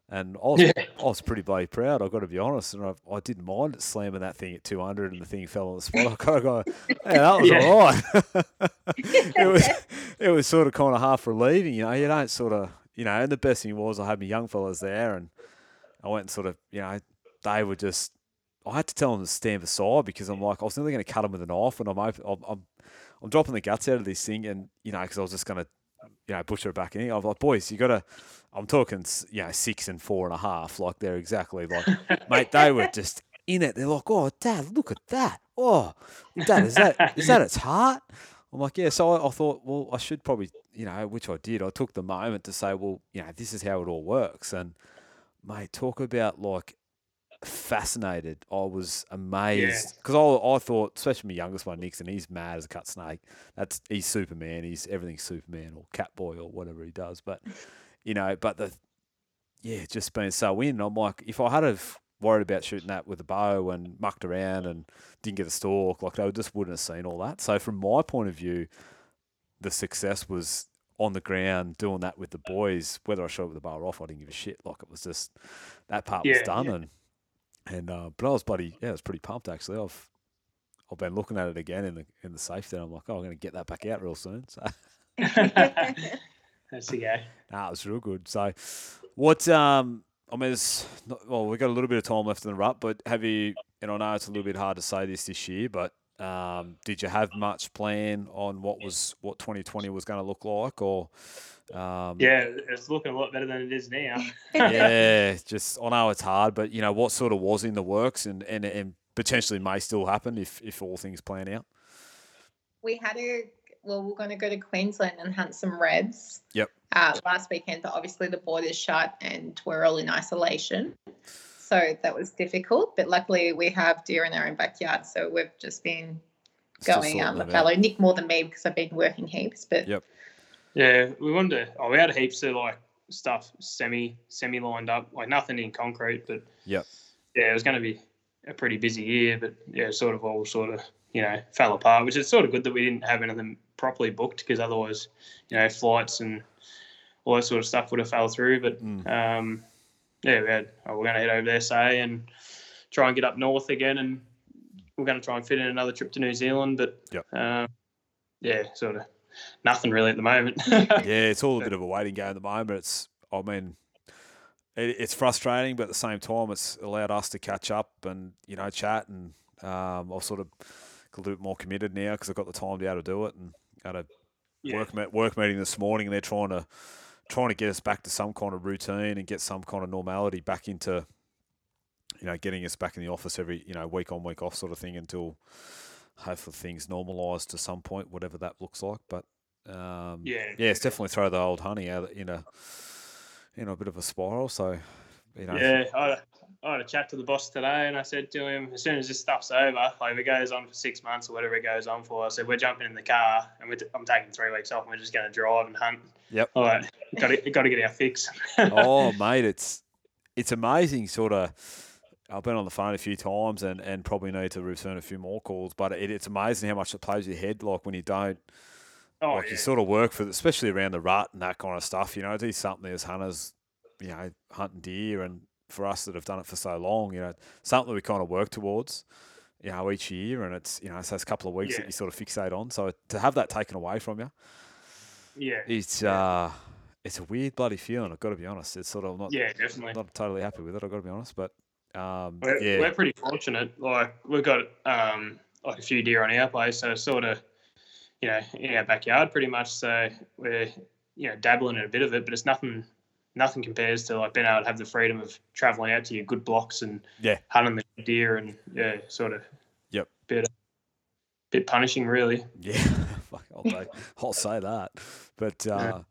And I *laughs* was, Yeah. I was pretty bloody proud. I've got to be honest, and I, I didn't mind slamming that thing at 200, and the thing fell on the spot. I kind of go, *laughs* "Yeah, that was Yeah. all right." *laughs* it was, it was sort of kind of half relieving, you know. You don't sort of, you know. And the best thing was I had my young fellas there, and I went and sort of, you know, they were just. I had to tell them to stand aside because I'm like, I was nearly going to cut them with a knife, and I'm open, I'm, I'm, I'm dropping the guts out of this thing, and you know, because I was just going to, you know, butcher back in. I was like, boys, you got to. I'm talking, you know, six and four and a half. Like they're exactly like, *laughs* mate. They were just in it. They're like, oh, dad, look at that. Oh, dad, is that is that its heart? I'm like, yeah. So I, I thought, well, I should probably, you know, which I did. I took the moment to say, well, you know, this is how it all works. And mate, talk about like fascinated. I was amazed because I, I thought, especially my youngest one, Nixon, he's mad as a cut snake. That's he's Superman. He's everything's Superman or Catboy or whatever he does. But you know, but the yeah, just being so in. I'm like, if I had have worried about shooting that with a bow and mucked around and didn't get a stalk, like they just wouldn't have seen all that. So from my point of view, the success was on the ground doing that with the boys. Whether I shot it with the bow or off, I didn't give a shit. Like it was just that part was done, yeah. and and uh, but I was bloody yeah, I was pretty pumped actually. I've I've been looking at it again in the in the safe. Then I'm like, oh, I'm going to get that back out real soon. So. *laughs* That's the go. Nah, it was real good. So, what? Um, I mean, it's not, well, we've got a little bit of time left in the rut, but have you? And I know it's a little bit hard to say this this year, but um, did you have much plan on what was what 2020 was going to look like, or? Um, Yeah, it's looking a lot better than it is now. *laughs* yeah, just I know it's hard, but you know what sort of was in the works, and and, and potentially may still happen if if all things plan out. we had a well, we're going to go to Queensland and hunt some reds. Yep. Uh, last weekend, but obviously the borders shut and we're all in isolation, so that was difficult. But luckily, we have deer in our own backyard, so we've just been Still going sorting um, a that out. fellow Nick more than me because I've been working heaps. But Yep. Yeah, we wanted to. Oh, we had heaps of like stuff semi semi lined up, like nothing in concrete, but yeah, yeah, it was going to be a pretty busy year, but yeah, sort of all sort of you know fell apart, which is sort of good that we didn't have anything properly booked because otherwise, you know, flights and all that sort of stuff would have fell through. But Mm. um, yeah, we had. Oh, we're going to head over there, say, and try and get up north again, and we're going to try and fit in another trip to New Zealand, but Yep. um, yeah, sort of nothing really at the moment. *laughs* yeah, it's all a bit of a waiting game at the moment. It's, I mean, it, it's frustrating, but at the same time, it's allowed us to catch up and you know chat, and um, I've sort of got a little bit more committed now because I've got the time to be able to do it, and had a Yeah. work work meeting this morning, and they're trying to trying to get us back to some kind of routine and get some kind of normality back into you know getting us back in the office every you know week on week off sort of thing until hopefully things normalise to some point, whatever that looks like, but. Um, Yeah. yeah, it's definitely throw the old honey out in a in a bit of a spiral. So, you know, Yeah, I I had a chat to the boss today, and I said to him, as soon as this stuff's over, like if it goes on for six months or whatever it goes on for, I said we're jumping in the car and we're t- I'm taking three weeks off, and we're just going to drive and hunt. Yep. All right, got to got to get our fix. *laughs* oh mate, it's it's amazing. Sort of, I've been on the phone a few times and, and probably need to return a few more calls. But it, it's amazing how much it plays your head. Like when you don't, oh like yeah. you sort of work for, especially around the rut and that kind of stuff. You know, do something as hunters, you know, hunting deer, and for us that have done it for so long, you know, something we kind of work towards. You know, each year, and it's you know, it's those couple of weeks Yeah. that you sort of fixate on. So to have that taken away from you, yeah, it's Yeah. uh, it's a weird bloody feeling. I've got to be honest. It's sort of not yeah, definitely. not totally happy with it. I've got to be honest, but um, We're, yeah, we're pretty fortunate. Like we've got um, like a few deer on our place, so it's sort of you know in our backyard pretty much. So we're you know dabbling in a bit of it, but it's nothing. Nothing compares to like being able to have the freedom of traveling out to your good blocks and Yeah. hunting the deer and yeah, sort of Yep. bit bit punishing really. yeah. *laughs* Fuck, I'll, take, *laughs* I'll say that. But uh, Yeah.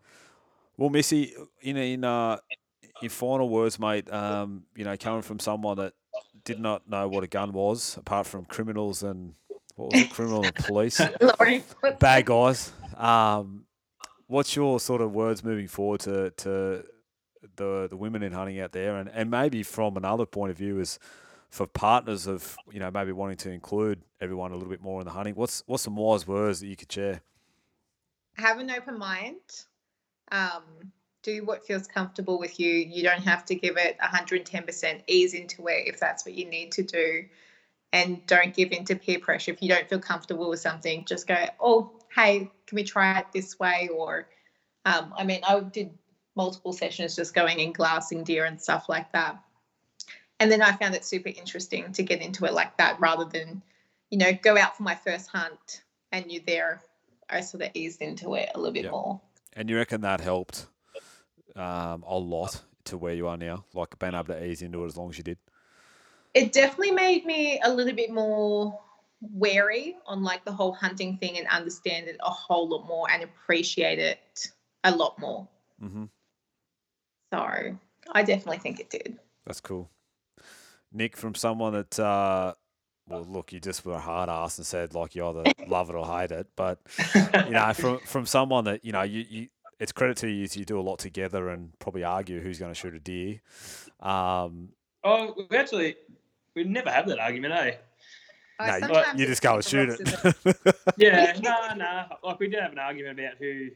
well, Missy, in in uh, in final words, mate. Um, you know, coming from someone that did not know what a gun was, apart from criminals and what was it, criminal and police, *laughs* bad guys. Um, what's your sort of words moving forward to to the the women in hunting out there, and, and maybe from another point of view is for partners of you know maybe wanting to include everyone a little bit more in the hunting. What's what's some wise words that you could share? have an open mind. Um, do what feels comfortable with you. You don't have to give it 110% ease into it if that's what you need to do. And don't give in to peer pressure. If you don't feel comfortable with something, just go, oh, hey, can we try it this way? Or, um, I mean, I did multiple sessions just going and glassing deer and stuff like that. And then I found it super interesting to get into it like that rather than, you know, go out for my first hunt and you're there. I sort of eased into it a little bit Yep. more. And you reckon that helped um, a lot to where you are now, like being able to ease into it as long as you did? It definitely made me a little bit more wary on like the whole hunting thing and understand it a whole lot more and appreciate it a lot more. Mm hmm So I definitely think it did. That's cool. Nick, from someone that, uh, well, look, you just were a hard ass and said like you either *laughs* love it or hate it, but *laughs* you know, from from someone that you know, you, you it's credit to you. You do a lot together and probably argue who's going to shoot a deer. Um, oh, we actually we never have that argument, eh? I no, you, you just go and shoot the it. Yeah, *laughs* no, no. Like we did have an argument about who.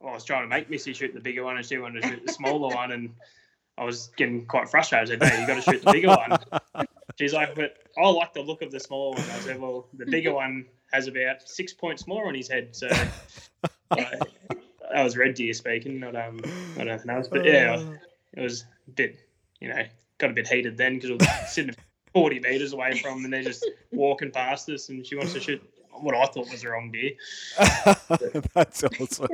Well, I was trying to make Missy shoot the bigger one, and she wanted to shoot the smaller *laughs* one, and I was getting quite frustrated. I said, "No, you got to shoot the bigger one." *laughs* She's like, "But I like the look of the smaller one." I said, "Well, the bigger one has about six points more on his head." So *laughs* uh, that was red deer speaking, not um, not anything else. But yeah, it was a bit, you know, got a bit heated then because we were sitting 40 meters away from them and they're just walking past us and she wants to shoot what I thought was the wrong deer. That's awesome.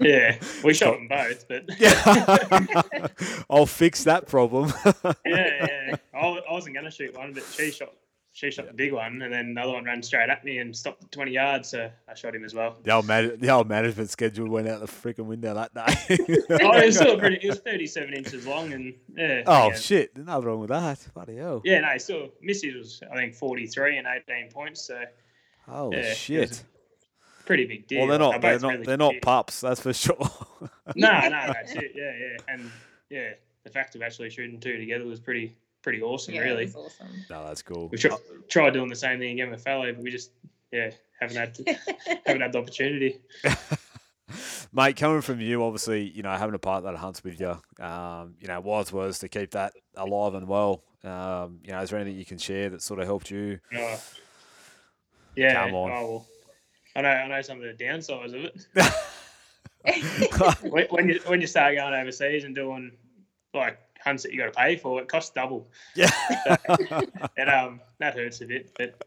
Yeah, we shot them both, but *laughs* Yeah. *laughs* I'll fix that problem. *laughs* yeah, yeah. I, I wasn't going to shoot one, but she shot she shot the big one and then the other one ran straight at me and stopped at 20 yards, so I shot him as well. the old man- the old management schedule went out the freaking window that day. Oh, it was still pretty. It was 37 inches long and yeah. oh yeah. shit! There's nothing wrong with that. Bloody hell! Yeah, no, still Missy was I think 43 and 18 points, so Oh Yeah, it shit! Was pretty big deal. Well, they're not. They're both not. really they're not pups. That's for sure. *laughs* No, no, *laughs* that's it. Yeah, yeah, and yeah, the fact of actually shooting two together was pretty pretty awesome. Yeah, really, it awesome. no, that's cool. we tried, tried doing the same thing again with fallow, but we just yeah haven't had *laughs* haven't had the opportunity. Mate, coming from you, obviously, you know, having a partner that hunts with you, um, you know, was was to keep that alive and well. Um, you know, is there anything you can share that sort of helped you? Oh, yeah, Come on. Oh, well, I know I know some of the downsides of it. *laughs* *laughs* when, when you when you start going overseas and doing like hunts that you got to pay for, it costs double. yeah. And um, that hurts a bit, but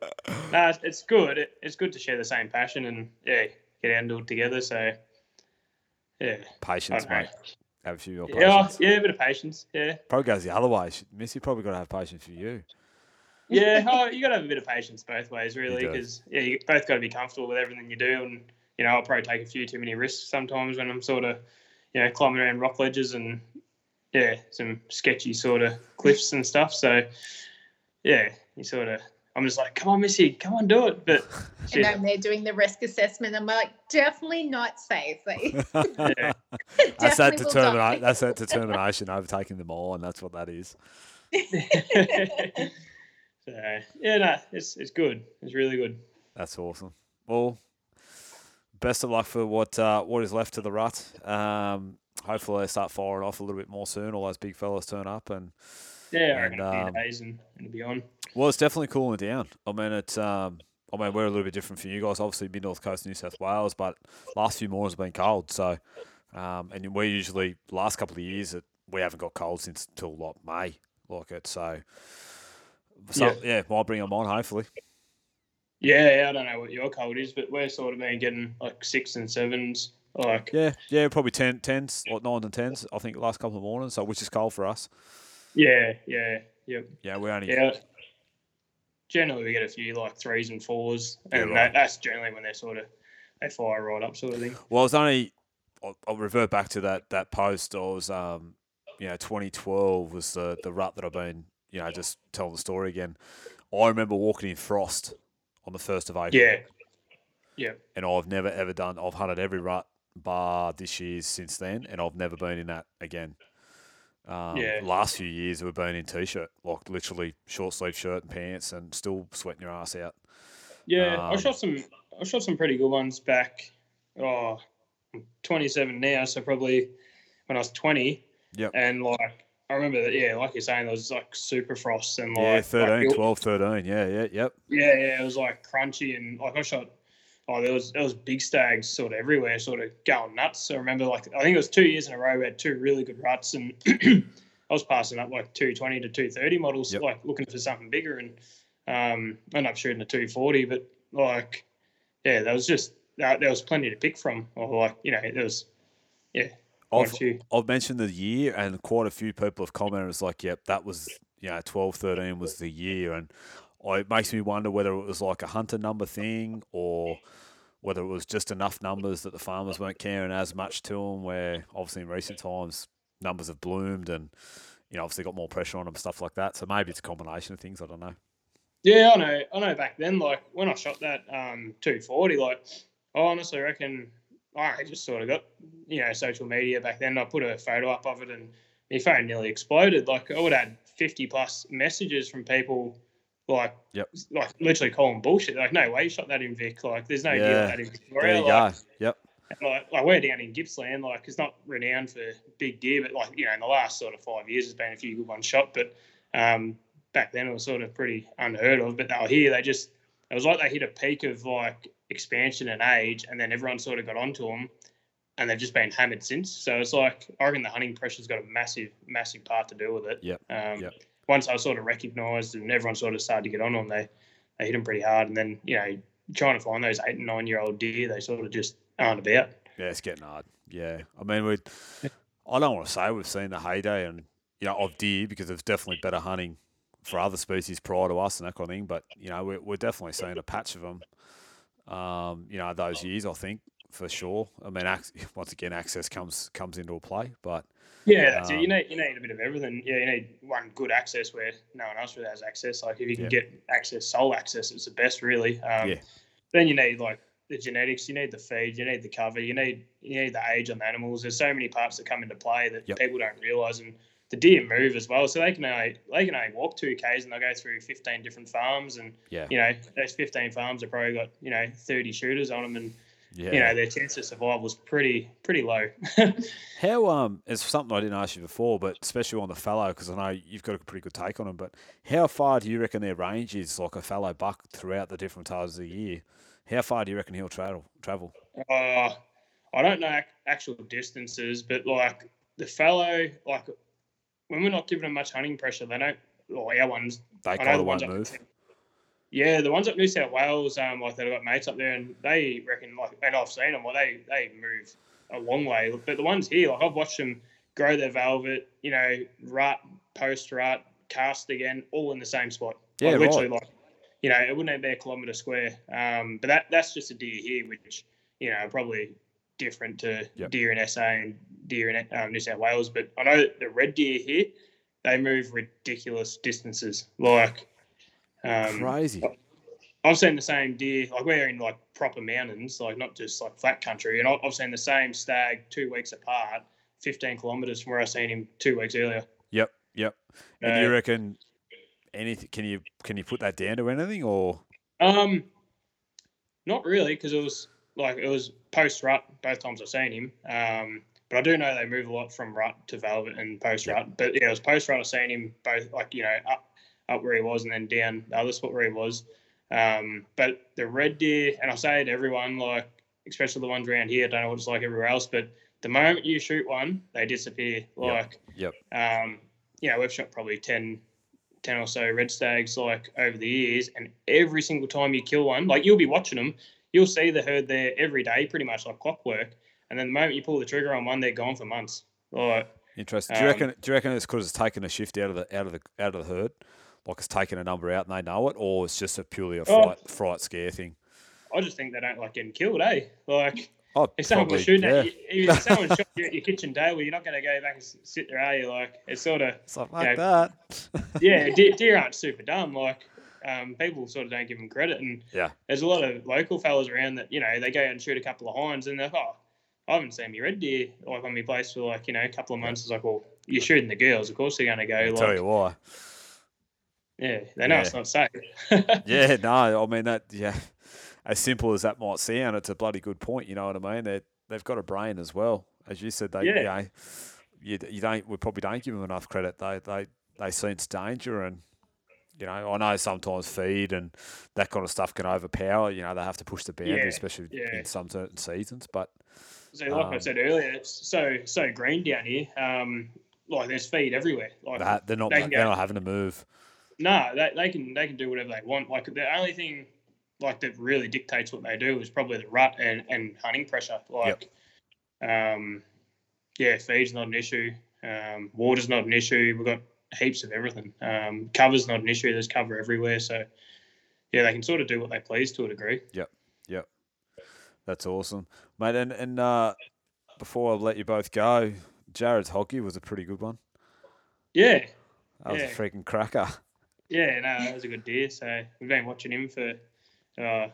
no, it's, it's good. It, it's good to share the same passion and yeah, get out and do it together. So yeah, patience, mate. Have a few more Yeah, yeah, a bit of patience. Yeah, Probably goes the other way. Missy probably got to have patience for you. Yeah. *laughs* Oh, you got to have a bit of patience both ways, really, because yeah, you both got to be comfortable with everything you do, and you know, I'll probably take a few too many risks sometimes when I'm sort of, you know, climbing around rock ledges and yeah, some sketchy sort of cliffs and stuff. So yeah, you sort of. I'm just like, come on, Missy, come on, do it. But *laughs* And shit, I'm there doing the risk assessment. I'm like, definitely not safe. Like, *laughs* yeah, That's that definitely will die. determination. That's that determination overtaking them all, and that's what that is. So yeah, no, it's it's good. It's really good. That's awesome. Well, best of luck for what uh, what is left to the rut. Um, hopefully they start firing off a little bit more soon. All those big fellas turn up, and Yeah, And, reckon a few um, days and be on. well, it's definitely cooling down. I mean, it's um, I mean we're a little bit different from you guys. Obviously, mid north coast, New South Wales, but last few mornings have been cold. So, um, and we usually last couple of years that we haven't got cold since till like May, like it. So, so Yeah. yeah, might bring them on hopefully. Yeah, yeah, I don't know what your cold is, but we're sort of been getting like six and sevens. Like Yeah, yeah, probably 10, tens, like nines and tens. I think last couple of mornings, so which is cold for us. yeah, yeah, yep, Yeah, we only yeah. Generally, we get a few like threes and fours, Yeah, and right. that, that's generally when they're sort of they fire right up, sort of thing. Well, it's only. I'll, I'll revert back to that that post. I was, um, you know, 2012 was the the rut that I've been, you know, just telling the story again. I remember walking in frost on the first of April. Yeah, yeah, And I've never ever done. I've hunted every rut bar this year since then, and I've never been in that again. Um, Yeah. Last few years we've been in t-shirt, like literally short sleeve shirt and pants, and still sweating your ass out. yeah. I Um, shot some, I shot some pretty good ones back. Oh, I'm 27 now, so probably when I was 20. Yeah. And like I remember that, yeah, like you're saying, there was like super frost and like yeah, like, 13, it- 12, 13. Yeah, yeah, yep. yeah, yeah, it was like crunchy and like I shot. Oh, there was there was big stags sort of everywhere, sort of going nuts. So I remember like I think it was two years in a row we had two really good ruts, and *clears throat* I was passing up like two twenty to two thirty models, Yep. like looking for something bigger, and um, ended up shooting a two forty. But like, yeah, there was just uh, there was plenty to pick from, or like you know there was yeah I've. I've mentioned the year, and quite a few people have commented. It's like, yep, that was, you know, 12, 13 was the year. And I, it makes me wonder whether it was like a hunter number thing or whether it was just enough numbers that the farmers weren't caring as much to them, where obviously in recent times numbers have bloomed and, you know, obviously got more pressure on them, stuff like that. So maybe it's a combination of things. I don't know. Yeah, I know. I know. Back then, like when I shot that um, 240, like I honestly reckon I just sort of got you know social media back then. I put a photo up of it, and my phone nearly exploded. Like I would have had 50 plus messages from people, like Yep. like literally calling bullshit. Like no way you shot that in Vic. Like there's no deal Yeah. with that in Victoria. There you like, go. Yep. like, like we're down in Gippsland, like it's not renowned for big deer, but like you know, in the last sort of five years, there's been a few good ones shot. But um, back then, it was sort of pretty unheard of. But they were here. They just it was like they hit a peak of like expansion and age, and then everyone sort of got onto them, and they've just been hammered since. So it's like I reckon the hunting pressure's got a massive, massive part to do with it. Yeah. Um, yep. Once I sort of recognised and everyone sort of started to get on them, they they hit them pretty hard, and then you know trying to find those eight and nine year old deer, they sort of just aren't about. Yeah, it's getting hard. Yeah, I mean, we. I don't want to say we've seen the heyday and you know of deer because there's definitely better hunting for other species prior to us and that kind of thing. But you know, we're, we're definitely seeing a patch of them. Um, you know, those years I think for sure. I mean, *laughs* once again, access comes comes into a play, but Yeah, that's it. You Um, need you need a bit of everything. Yeah, you need one good access where no one else really has access. Like if you can Yeah. get access, sole access, it's the best really. Um, Yeah. Then you need like the genetics, you need the feed, you need the cover, you need you need the age on the animals. There's so many parts that come into play that Yep. people don't realise, and the deer move as well. So they can only they can only walk two k's and they'll go through 15 different farms, and yeah, you know those 15 farms have probably got you know 30 shooters on them, and yeah. you know their chance of survival is pretty pretty low. *laughs* How um, it's something I didn't ask you before, but especially on the fallow because I know you've got a pretty good take on them. But how far do you reckon their range is, like a fallow buck, throughout the different times of the year? How far do you reckon he'll travel? Travel? Uh, I don't know actual distances, but like the fallow, like when we're not giving them much hunting pressure, they don't. Or our ones, They kind the of ones won't up- move. yeah, the ones up New South Wales, um, like they've got mates up there, and they reckon like, and I've seen them, well, they they move a long way. But the ones here, like I've watched them grow their velvet, you know, rut, post rut, cast again, all in the same spot. Yeah, like, literally, right. like you know, it wouldn't even be a kilometre square. Um, but that that's just a deer here, which you know probably different to Yep. deer in SA and deer in um, New South Wales. But I know the red deer here, they move ridiculous distances. Like, um, Crazy. I've seen the same deer, like we're in like proper mountains, like not just like flat country, and I've seen the same stag two weeks apart, 15 kilometres from where I seen him two weeks earlier. Yep, yep. And you Uh, reckon anything? Can you can you put that down to anything or? Um, not really, because it was like it was post rut both times I've seen him. Um, but I do know they move a lot from rut to velvet and post rut. But yeah, it was post rut. I've seen him both like you know up up where he was and then down the other spot where he was. Um, but the red deer, and I say it to everyone, like especially the ones around here, I don't know what it's like everywhere else, but the moment you shoot one, they disappear. Like, Yep. um, you know, we've shot probably 10, 10 or so red stags like over the years, and every single time you kill one, like you'll be watching them, you'll see the herd there every day, pretty much like clockwork. And then the moment you pull the trigger on one, they're gone for months. Like, Interesting. Do you Um, reckon? Do you reckon it's because it's taken a shift out of the out of the out of the herd, like it's taken a number out and they know it, or it's just a purely a Oh. fright fright scare thing? I just think they don't like getting killed, eh? Like, Oh, if someone was shooting yeah. at you, if someone *laughs* shot you at your kitchen table, you're not going to go back and sit there, are you? Like, it's sort of, It's like, like that. yeah, *laughs* deer, deer aren't super dumb. Like, um, people sort of don't give them credit. And Yeah. there's a lot of local fellas around that, you know, they go and shoot a couple of hinds and they're like, oh, I haven't seen me red deer like on my place for like, you know, a couple of months. It's like, well, you're shooting the girls. Of course they're going to go. I'll Like, tell you why. yeah, they know it's Yeah. not safe. *laughs* Yeah, no, I mean that. Yeah, as simple as that might sound, it's a bloody good point. You know what I mean? They they've got a brain as well, as you said. They, Yeah. you know, you, you don't we probably don't give them enough credit. They they they sense danger and. You know, I know sometimes feed and that kind of stuff can overpower. You know, they have to push the boundary, Yeah, especially yeah. in some certain seasons. But So like I Um, said earlier, it's so so green down here. Um, like there's feed everywhere. Like that, they're not they they're go- not having to move. no, they, they can they can do whatever they want. Like the only thing like that really dictates what they do is probably the rut and, and hunting pressure. Like, um, yeah, feed's not an issue. Um, water's not an issue. We've got heaps of everything. Um, cover's not an issue. There's cover everywhere. So yeah, they can sort of do what they please to a degree. Yep. Yep. That's awesome, mate. And and uh, before I let you both go, Jared's Hoggy was a pretty good one. Yeah, That was a freaking cracker. Yeah, no, that was a good deer. So we've been watching him for uh,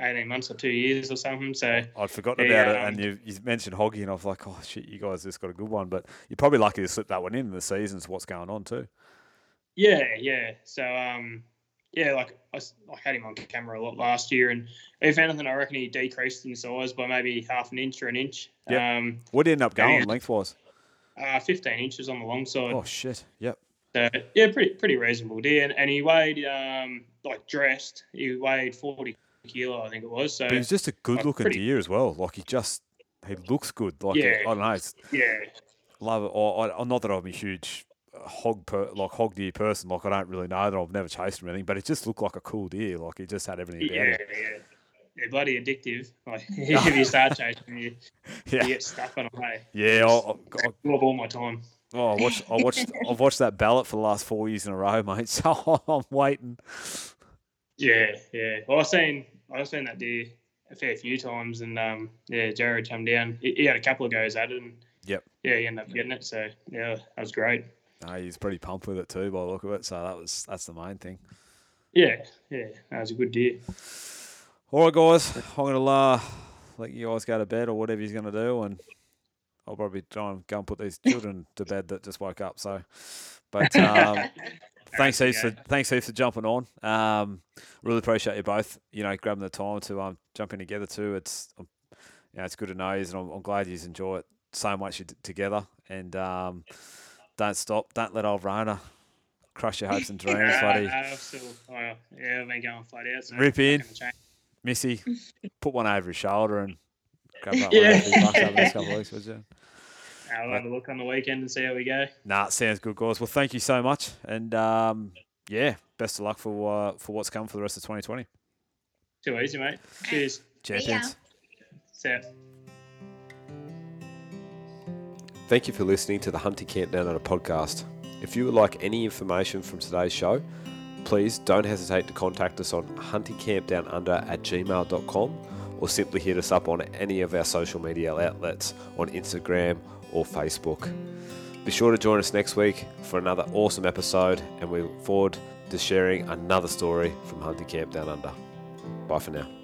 eighteen months or two years or something. So I'd forgotten Yeah, about it, um, and you, you mentioned Hoggy, and I was like, oh shit, you guys just got a good one. But you're probably lucky to slip that one in the seasons. What's going on too? yeah, yeah. So um, yeah, like I had him on camera a lot last year, and if anything, I reckon he decreased in size by maybe half an inch or an inch. Yep. Um, What did end up going yeah. lengthwise? uh, fifteen inches on the long side. Oh shit, yep. So yeah, pretty pretty reasonable deer, and, and he weighed um like dressed, he weighed forty kilo, I think it was. So But he was just a good looking pretty- deer as well. Like he just he looks good. Like Yeah. I don't know, it's, yeah, love it. Or, I, not that I'm a huge hog per, like hog deer person. Like I don't really know that I've never chased him or anything, but it just looked like a cool deer. Like he just had everything about yeah, it. yeah. They're bloody addictive. Like *laughs* *laughs* if you start chasing, you, Yeah, you get stuck on them. Hey, yeah. I, I, I- love all my time. oh, I watched, I watched, *laughs* I've watched that ballot for the last four years in a row, mate. So I'm waiting. Yeah, yeah. Well, I've seen I've seen that deer a fair few times, and um, yeah, Jared come down. He, he had a couple of goes at it, and Yep. yeah, he ended up getting it. So yeah, that was great. No, he's pretty pumped with it too, by the look of it. So that was that's the main thing. Yeah, yeah, that was a good deer. All right, guys. I'm gonna uh, let you guys go to bed or whatever he's gonna do, and I'll probably try and go and put these children to bed that just woke up. So, but um, *laughs* thanks heaps for thanks heaps for jumping on. Um, really appreciate you both. You know, grabbing the time to um jump in together too. It's um, you know, it's good to know you, and I'm, I'm glad you enjoy it so much d- together. And um, don't stop. Don't let old Rona crush your hopes and *laughs* dreams, buddy. I've still, oh, yeah, I've been going flat out. So Rip in. Missy, put one over his shoulder and grab *laughs* that Yeah. one over his over the next couple of weeks, would you? I'll have a look on the weekend and see how we go. Nah, sounds good, guys. Well, thank you so much, and um, yeah, best of luck for uh, for what's coming for the rest of 2020. Too easy, mate. Cheers. Champions. See ya. Thank you for listening to the Hunting Camp Down Under podcast. If you would like any information from today's show, please don't hesitate to contact us on huntingcampdownunder at gmail.com or simply hit us up on any of our social media outlets on Instagram or Facebook. Be sure to join us next week for another awesome episode, and we look forward to sharing another story from Hunting Camp Down Under. Bye for now.